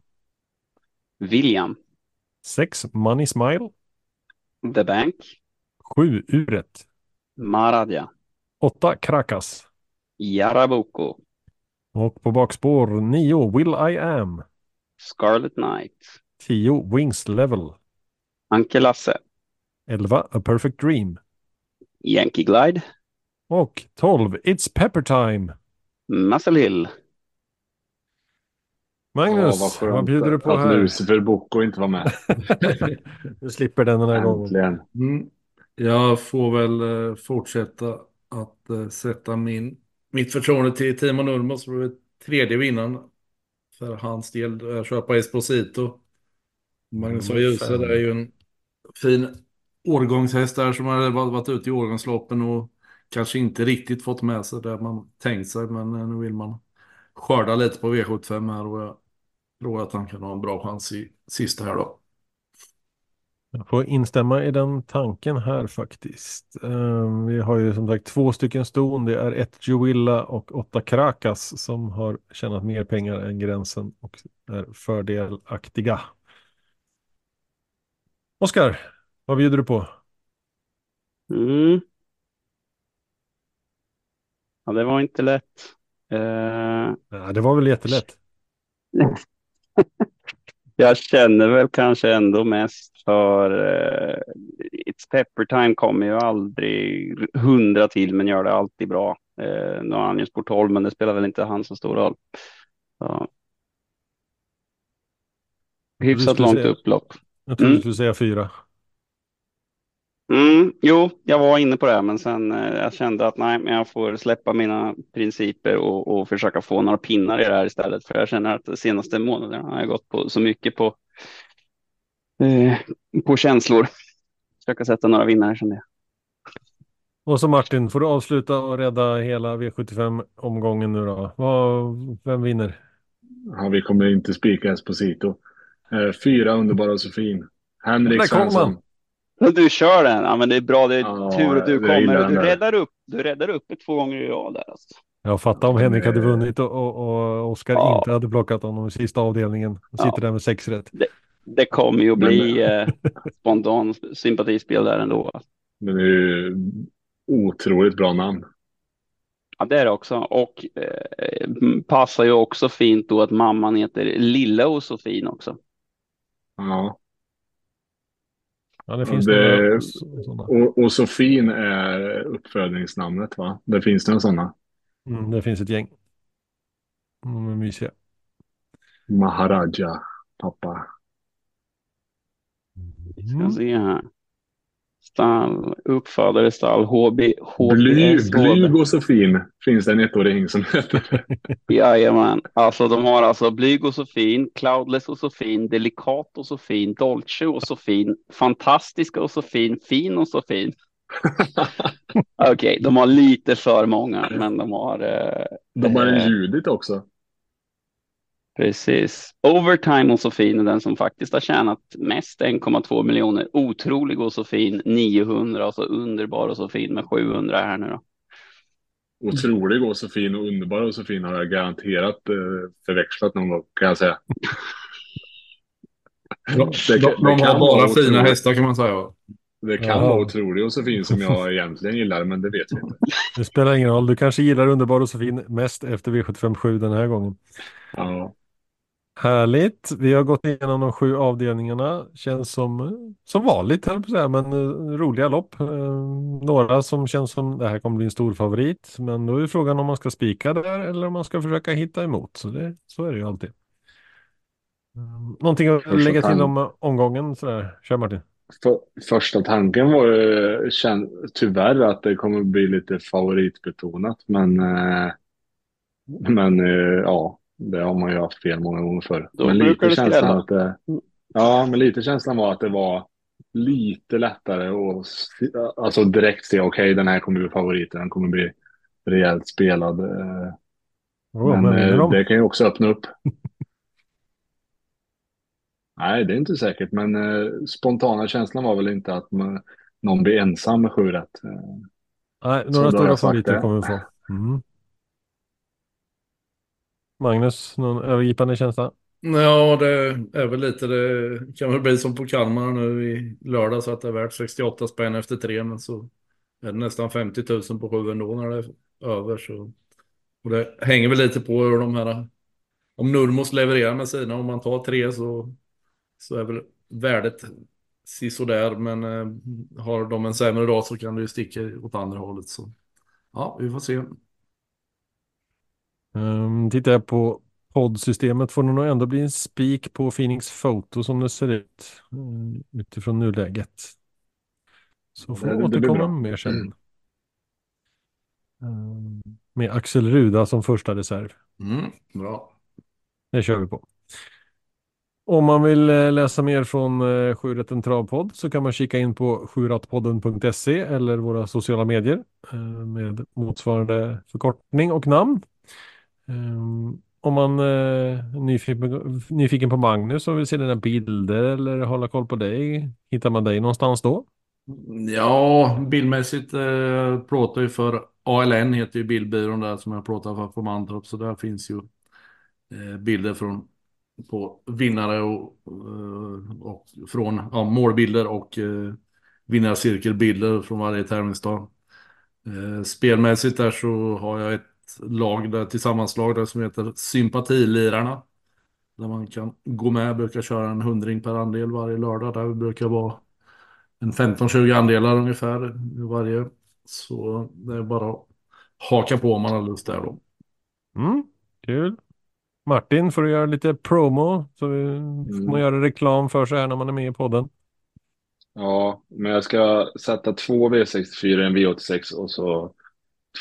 William. sex Money Smile, The Bank. sju Uret, Maradja. åtta Krakas Jarabuco. och på bakspår nio Will I Am, Scarlet Knight. tio Wings Level, Anke Lasse. elva A Perfect Dream Yankee Glide. och tolv It's Pepper Time. Muscle Hill. Magnus, Ja, vad vad bjuder du på att här? Lucifer Bocco inte var med. Du slipper den den här gången. Äntligen. Mm. Jag får väl eh, fortsätta att eh, sätta min, mitt förtroende till Timo Nurmos som är tredje vinnaren för hans del. Kör på Esposito. Magnus Mm, mm, är ju en fin årgångshäst där som har varit varit ute i årgångsloppen och kanske inte riktigt fått med sig det man tänkt sig. Men eh, nu vill man skörda lite på V75 här och jag tror att han kan ha en bra chans i sista här då. Jag får instämma i den tanken här faktiskt. Ehm, Vi har ju som sagt två stycken ston. Det är ett Jowilla och åtta Krakas som har tjänat mer pengar än gränsen och är fördelaktiga. Oskar, vad bjuder du på? Mm. Ja, det var inte lätt. Eh, Ja, det var väl jättelätt. jag känner väl kanske ändå mest för eh, It's Pepper Time kommer ju aldrig hundra till men gör det alltid bra. Eh, nu har han ju sport 12 men det spelar väl inte han så stor roll. Så. Hyfsat långt upplopp. Jag trodde Mm. du skulle säga fyra. Mm, jo, jag var inne på det, men sen eh, jag kände att nej, men jag får släppa mina principer och, och försöka få några pinnar i det här istället. För jag känner att de senaste månaderna har jag gått på så mycket på, eh, på känslor. Försöka sätta några vinnare kände jag. Och så Martin, får du avsluta och rädda hela V75-omgången nu då? Vad, vem vinner? Ja, vi kommer inte spika Esposito. Eh, fyra underbara Sofin. Henrik Svensson. Han. Men Du kör den, ja men det är bra, det är Ja, tur att du kommer. Du räddar upp, du räddar upp det två gånger i rad där alltså. Jag fattar om Henrik hade vunnit och, och, och Oskar Ja. inte hade plockat honom i sista avdelningen. Och sitter Ja. där med sex rätt. Det kommer ju att bli eh, spontan sympatispel där ändå. Men det är ju otroligt bra namn. Ja, det är det också. Och eh, passar ju också fint då att mamman heter Lilla och Sofin också. Ja. Ja, det finns det- några sådana. Och, och Sofin är uppfödningsnamnet va? Det finns några sådana. Mm, det finns ett gäng. De är mysiga. Maharaja, pappa. Ska Mm. se här. Stall, uppfödare stall, HB, HBS. Blyg och Sofin finns det en ettåring som heter. Jajamän. Alltså de har alltså Blyg och Sofin, Cloudless och Sofin, Delikat och Sofin, Dolce och Sofin, Fantastiska och Sofin, Fin och Sofin. Okej, de har lite för många, men de har eh, De har en Eh. Judit också. Precis. Overtime och Sofin är den som faktiskt har tjänat mest 1,2 miljoner. Otrolig och Sofin 900 och så underbar och Sofin med 700 här nu då. Otrolig och Sofin och underbar och Sofin har jag garanterat eh, förväxlat någon gång kan jag säga. De, Det de, kan- de det kan har bara fina otroligt. hästar kan man säga. Det kan Jaha. vara otrolig och Sofin som jag egentligen gillar men det vet vi inte. Det spelar ingen roll. Du kanske gillar Underbar och Sofin mest efter V757 den här gången. Ja. Härligt. Vi har gått igenom de sju avdelningarna. Känns som, som vanligt, jag på att säga, men eh, roliga lopp. Eh, några som känns som det här kommer bli en stor favorit. Men då är frågan om man ska spika där eller om man ska försöka hitta emot. Så, det, så är det ju alltid. Mm, Någonting att Första lägga till om omgången? Sådär. Kör Martin. För, första tanken var ju tyvärr att det kommer bli lite favoritbetonat men eh, men eh, ja, det har man ju haft fel många gånger förr. Då men lite känslan att det, ja, men lite känslan var att det var lite lättare att alltså direkt se okej, den här kommer bli favoriten, den kommer bli rejält spelad. Oh, men eh, de? det kan ju också öppna upp. Nej, det är inte säkert, men eh, spontana känslan var väl inte att man, någon blir ensam med sju rätt. Eh, Nej, några stora favoriter kommer vi få. Mm. Magnus, någon övergripande känsla? Ja, det är väl lite det kan väl bli som på Kalmar nu i lördag så att det är värt 68 spänn efter tre men så är det nästan 50 000 på sju ändå när det är över så och det hänger väl lite på hur de här om Nurmos levererar med sina om man tar tre så så är väl värdet sisådär men eh, har de en sämre dag så kan det ju sticka åt andra hållet så ja vi får se. Um, tittar jag på poddsystemet får det nog ändå bli en spik på Phoenix Photo som det ser ut mm, utifrån nuläget. Så får vi återkomma mer sen. Um, med Axel Ruda som första reserv. Mm, bra. Det kör vi på. Om man vill eh, läsa mer från eh, Sjurätten Travpodd så kan man kika in på sjurattpodden.se eller våra sociala medier med motsvarande förkortning och namn. Ehm, om man är nyfiken, nyfiken på Magnus och vill se dina bilder eller hålla koll på dig, hittar man dig någonstans då? Ja, bildmässigt eh, plåtar ju för ALN heter ju bildbyrån där som jag plåtar för på Mantorp. Så där finns ju eh, bilder från på vinnare och, eh, och från ja, målbilder och eh, vinnarcirkelbilder från varje tävlingsdag. Eh, spelmässigt där så har jag ett lag där tillsammanslag där som heter Sympatilirarna. Där man kan gå med, brukar köra en hundring per andel varje lördag. Där brukar vara en 15-20 andelar ungefär i varje. Så det är bara att haka på om man har lust där då. Mm, kul. Martin, får du göra lite promo så vi får man göra reklam för sig här när man är med i podden. Ja, men jag ska sätta två V64, en V86 och så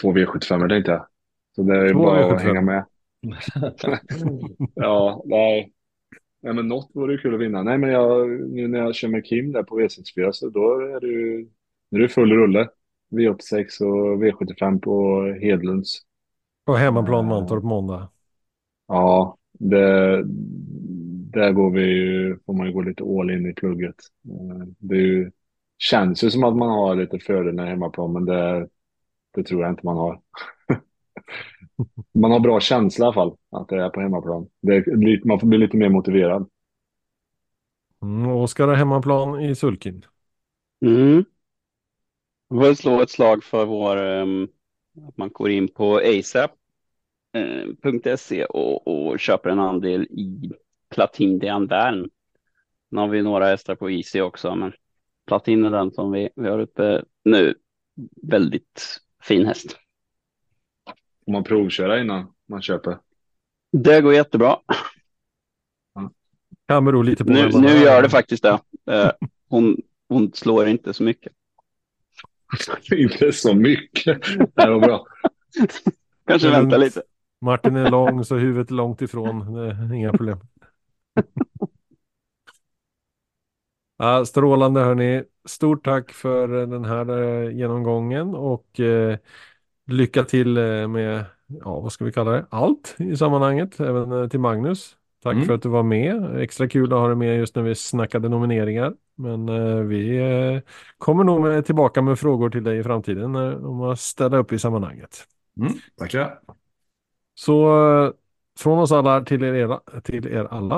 två V75 tänkte jag. Så det är bara V75. att hänga med. ja, nej. nej. men något vore ju kul att vinna. Nej, men jag, nu när jag kör med Kim där på V64 så då är det ju nu är det full rulle. V86 och V75 på Hedlunds. På hemmaplan. Mantorp måndag. Ja, det, där går vi ju, får man ju gå lite all in i plugget. Eh, Det ju, känns ju som att man har lite fördelar hemmaplan, men det, det tror jag inte man har. Man har bra känsla i alla fall, att det är på hemmaplan. Det är, man får bli lite mer motiverad. Mm, Oskar har hemmaplan i Sulkin. Mm. Jag vill slå ett slag för vår, ehm, att man går in på asap.se och, och köper en andel i Platin de Anvern. Nu har vi några hästar på Easy också, men Platin är den som vi, vi har uppe nu. Väldigt fin häst. Får man provköra innan man köper? Det går jättebra. Kan bero lite på Nu, nu gör det faktiskt det. Eh, Hon, hon slår inte så mycket. inte så mycket. Det var bra. Kanske vänta lite. Martin är lång så huvudet är långt ifrån. Det är inga problem. Ja, strålande hörni. Stort tack för den här eh, genomgången och eh, lycka till eh, med, ja vad ska vi kalla det, allt i sammanhanget. Även eh, till Magnus. Tack Mm. för att du var med. Extra kul att ha dig med just när vi snackade nomineringar. Men eh, vi eh, kommer nog med, tillbaka med frågor till dig i framtiden eh, om att ställa upp i sammanhanget. Mm, tackar. Så från oss alla till er, era- till er alla,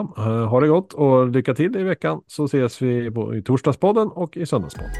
ha det gott och lycka till i veckan så ses vi på, i torsdagspodden och i söndagspodden.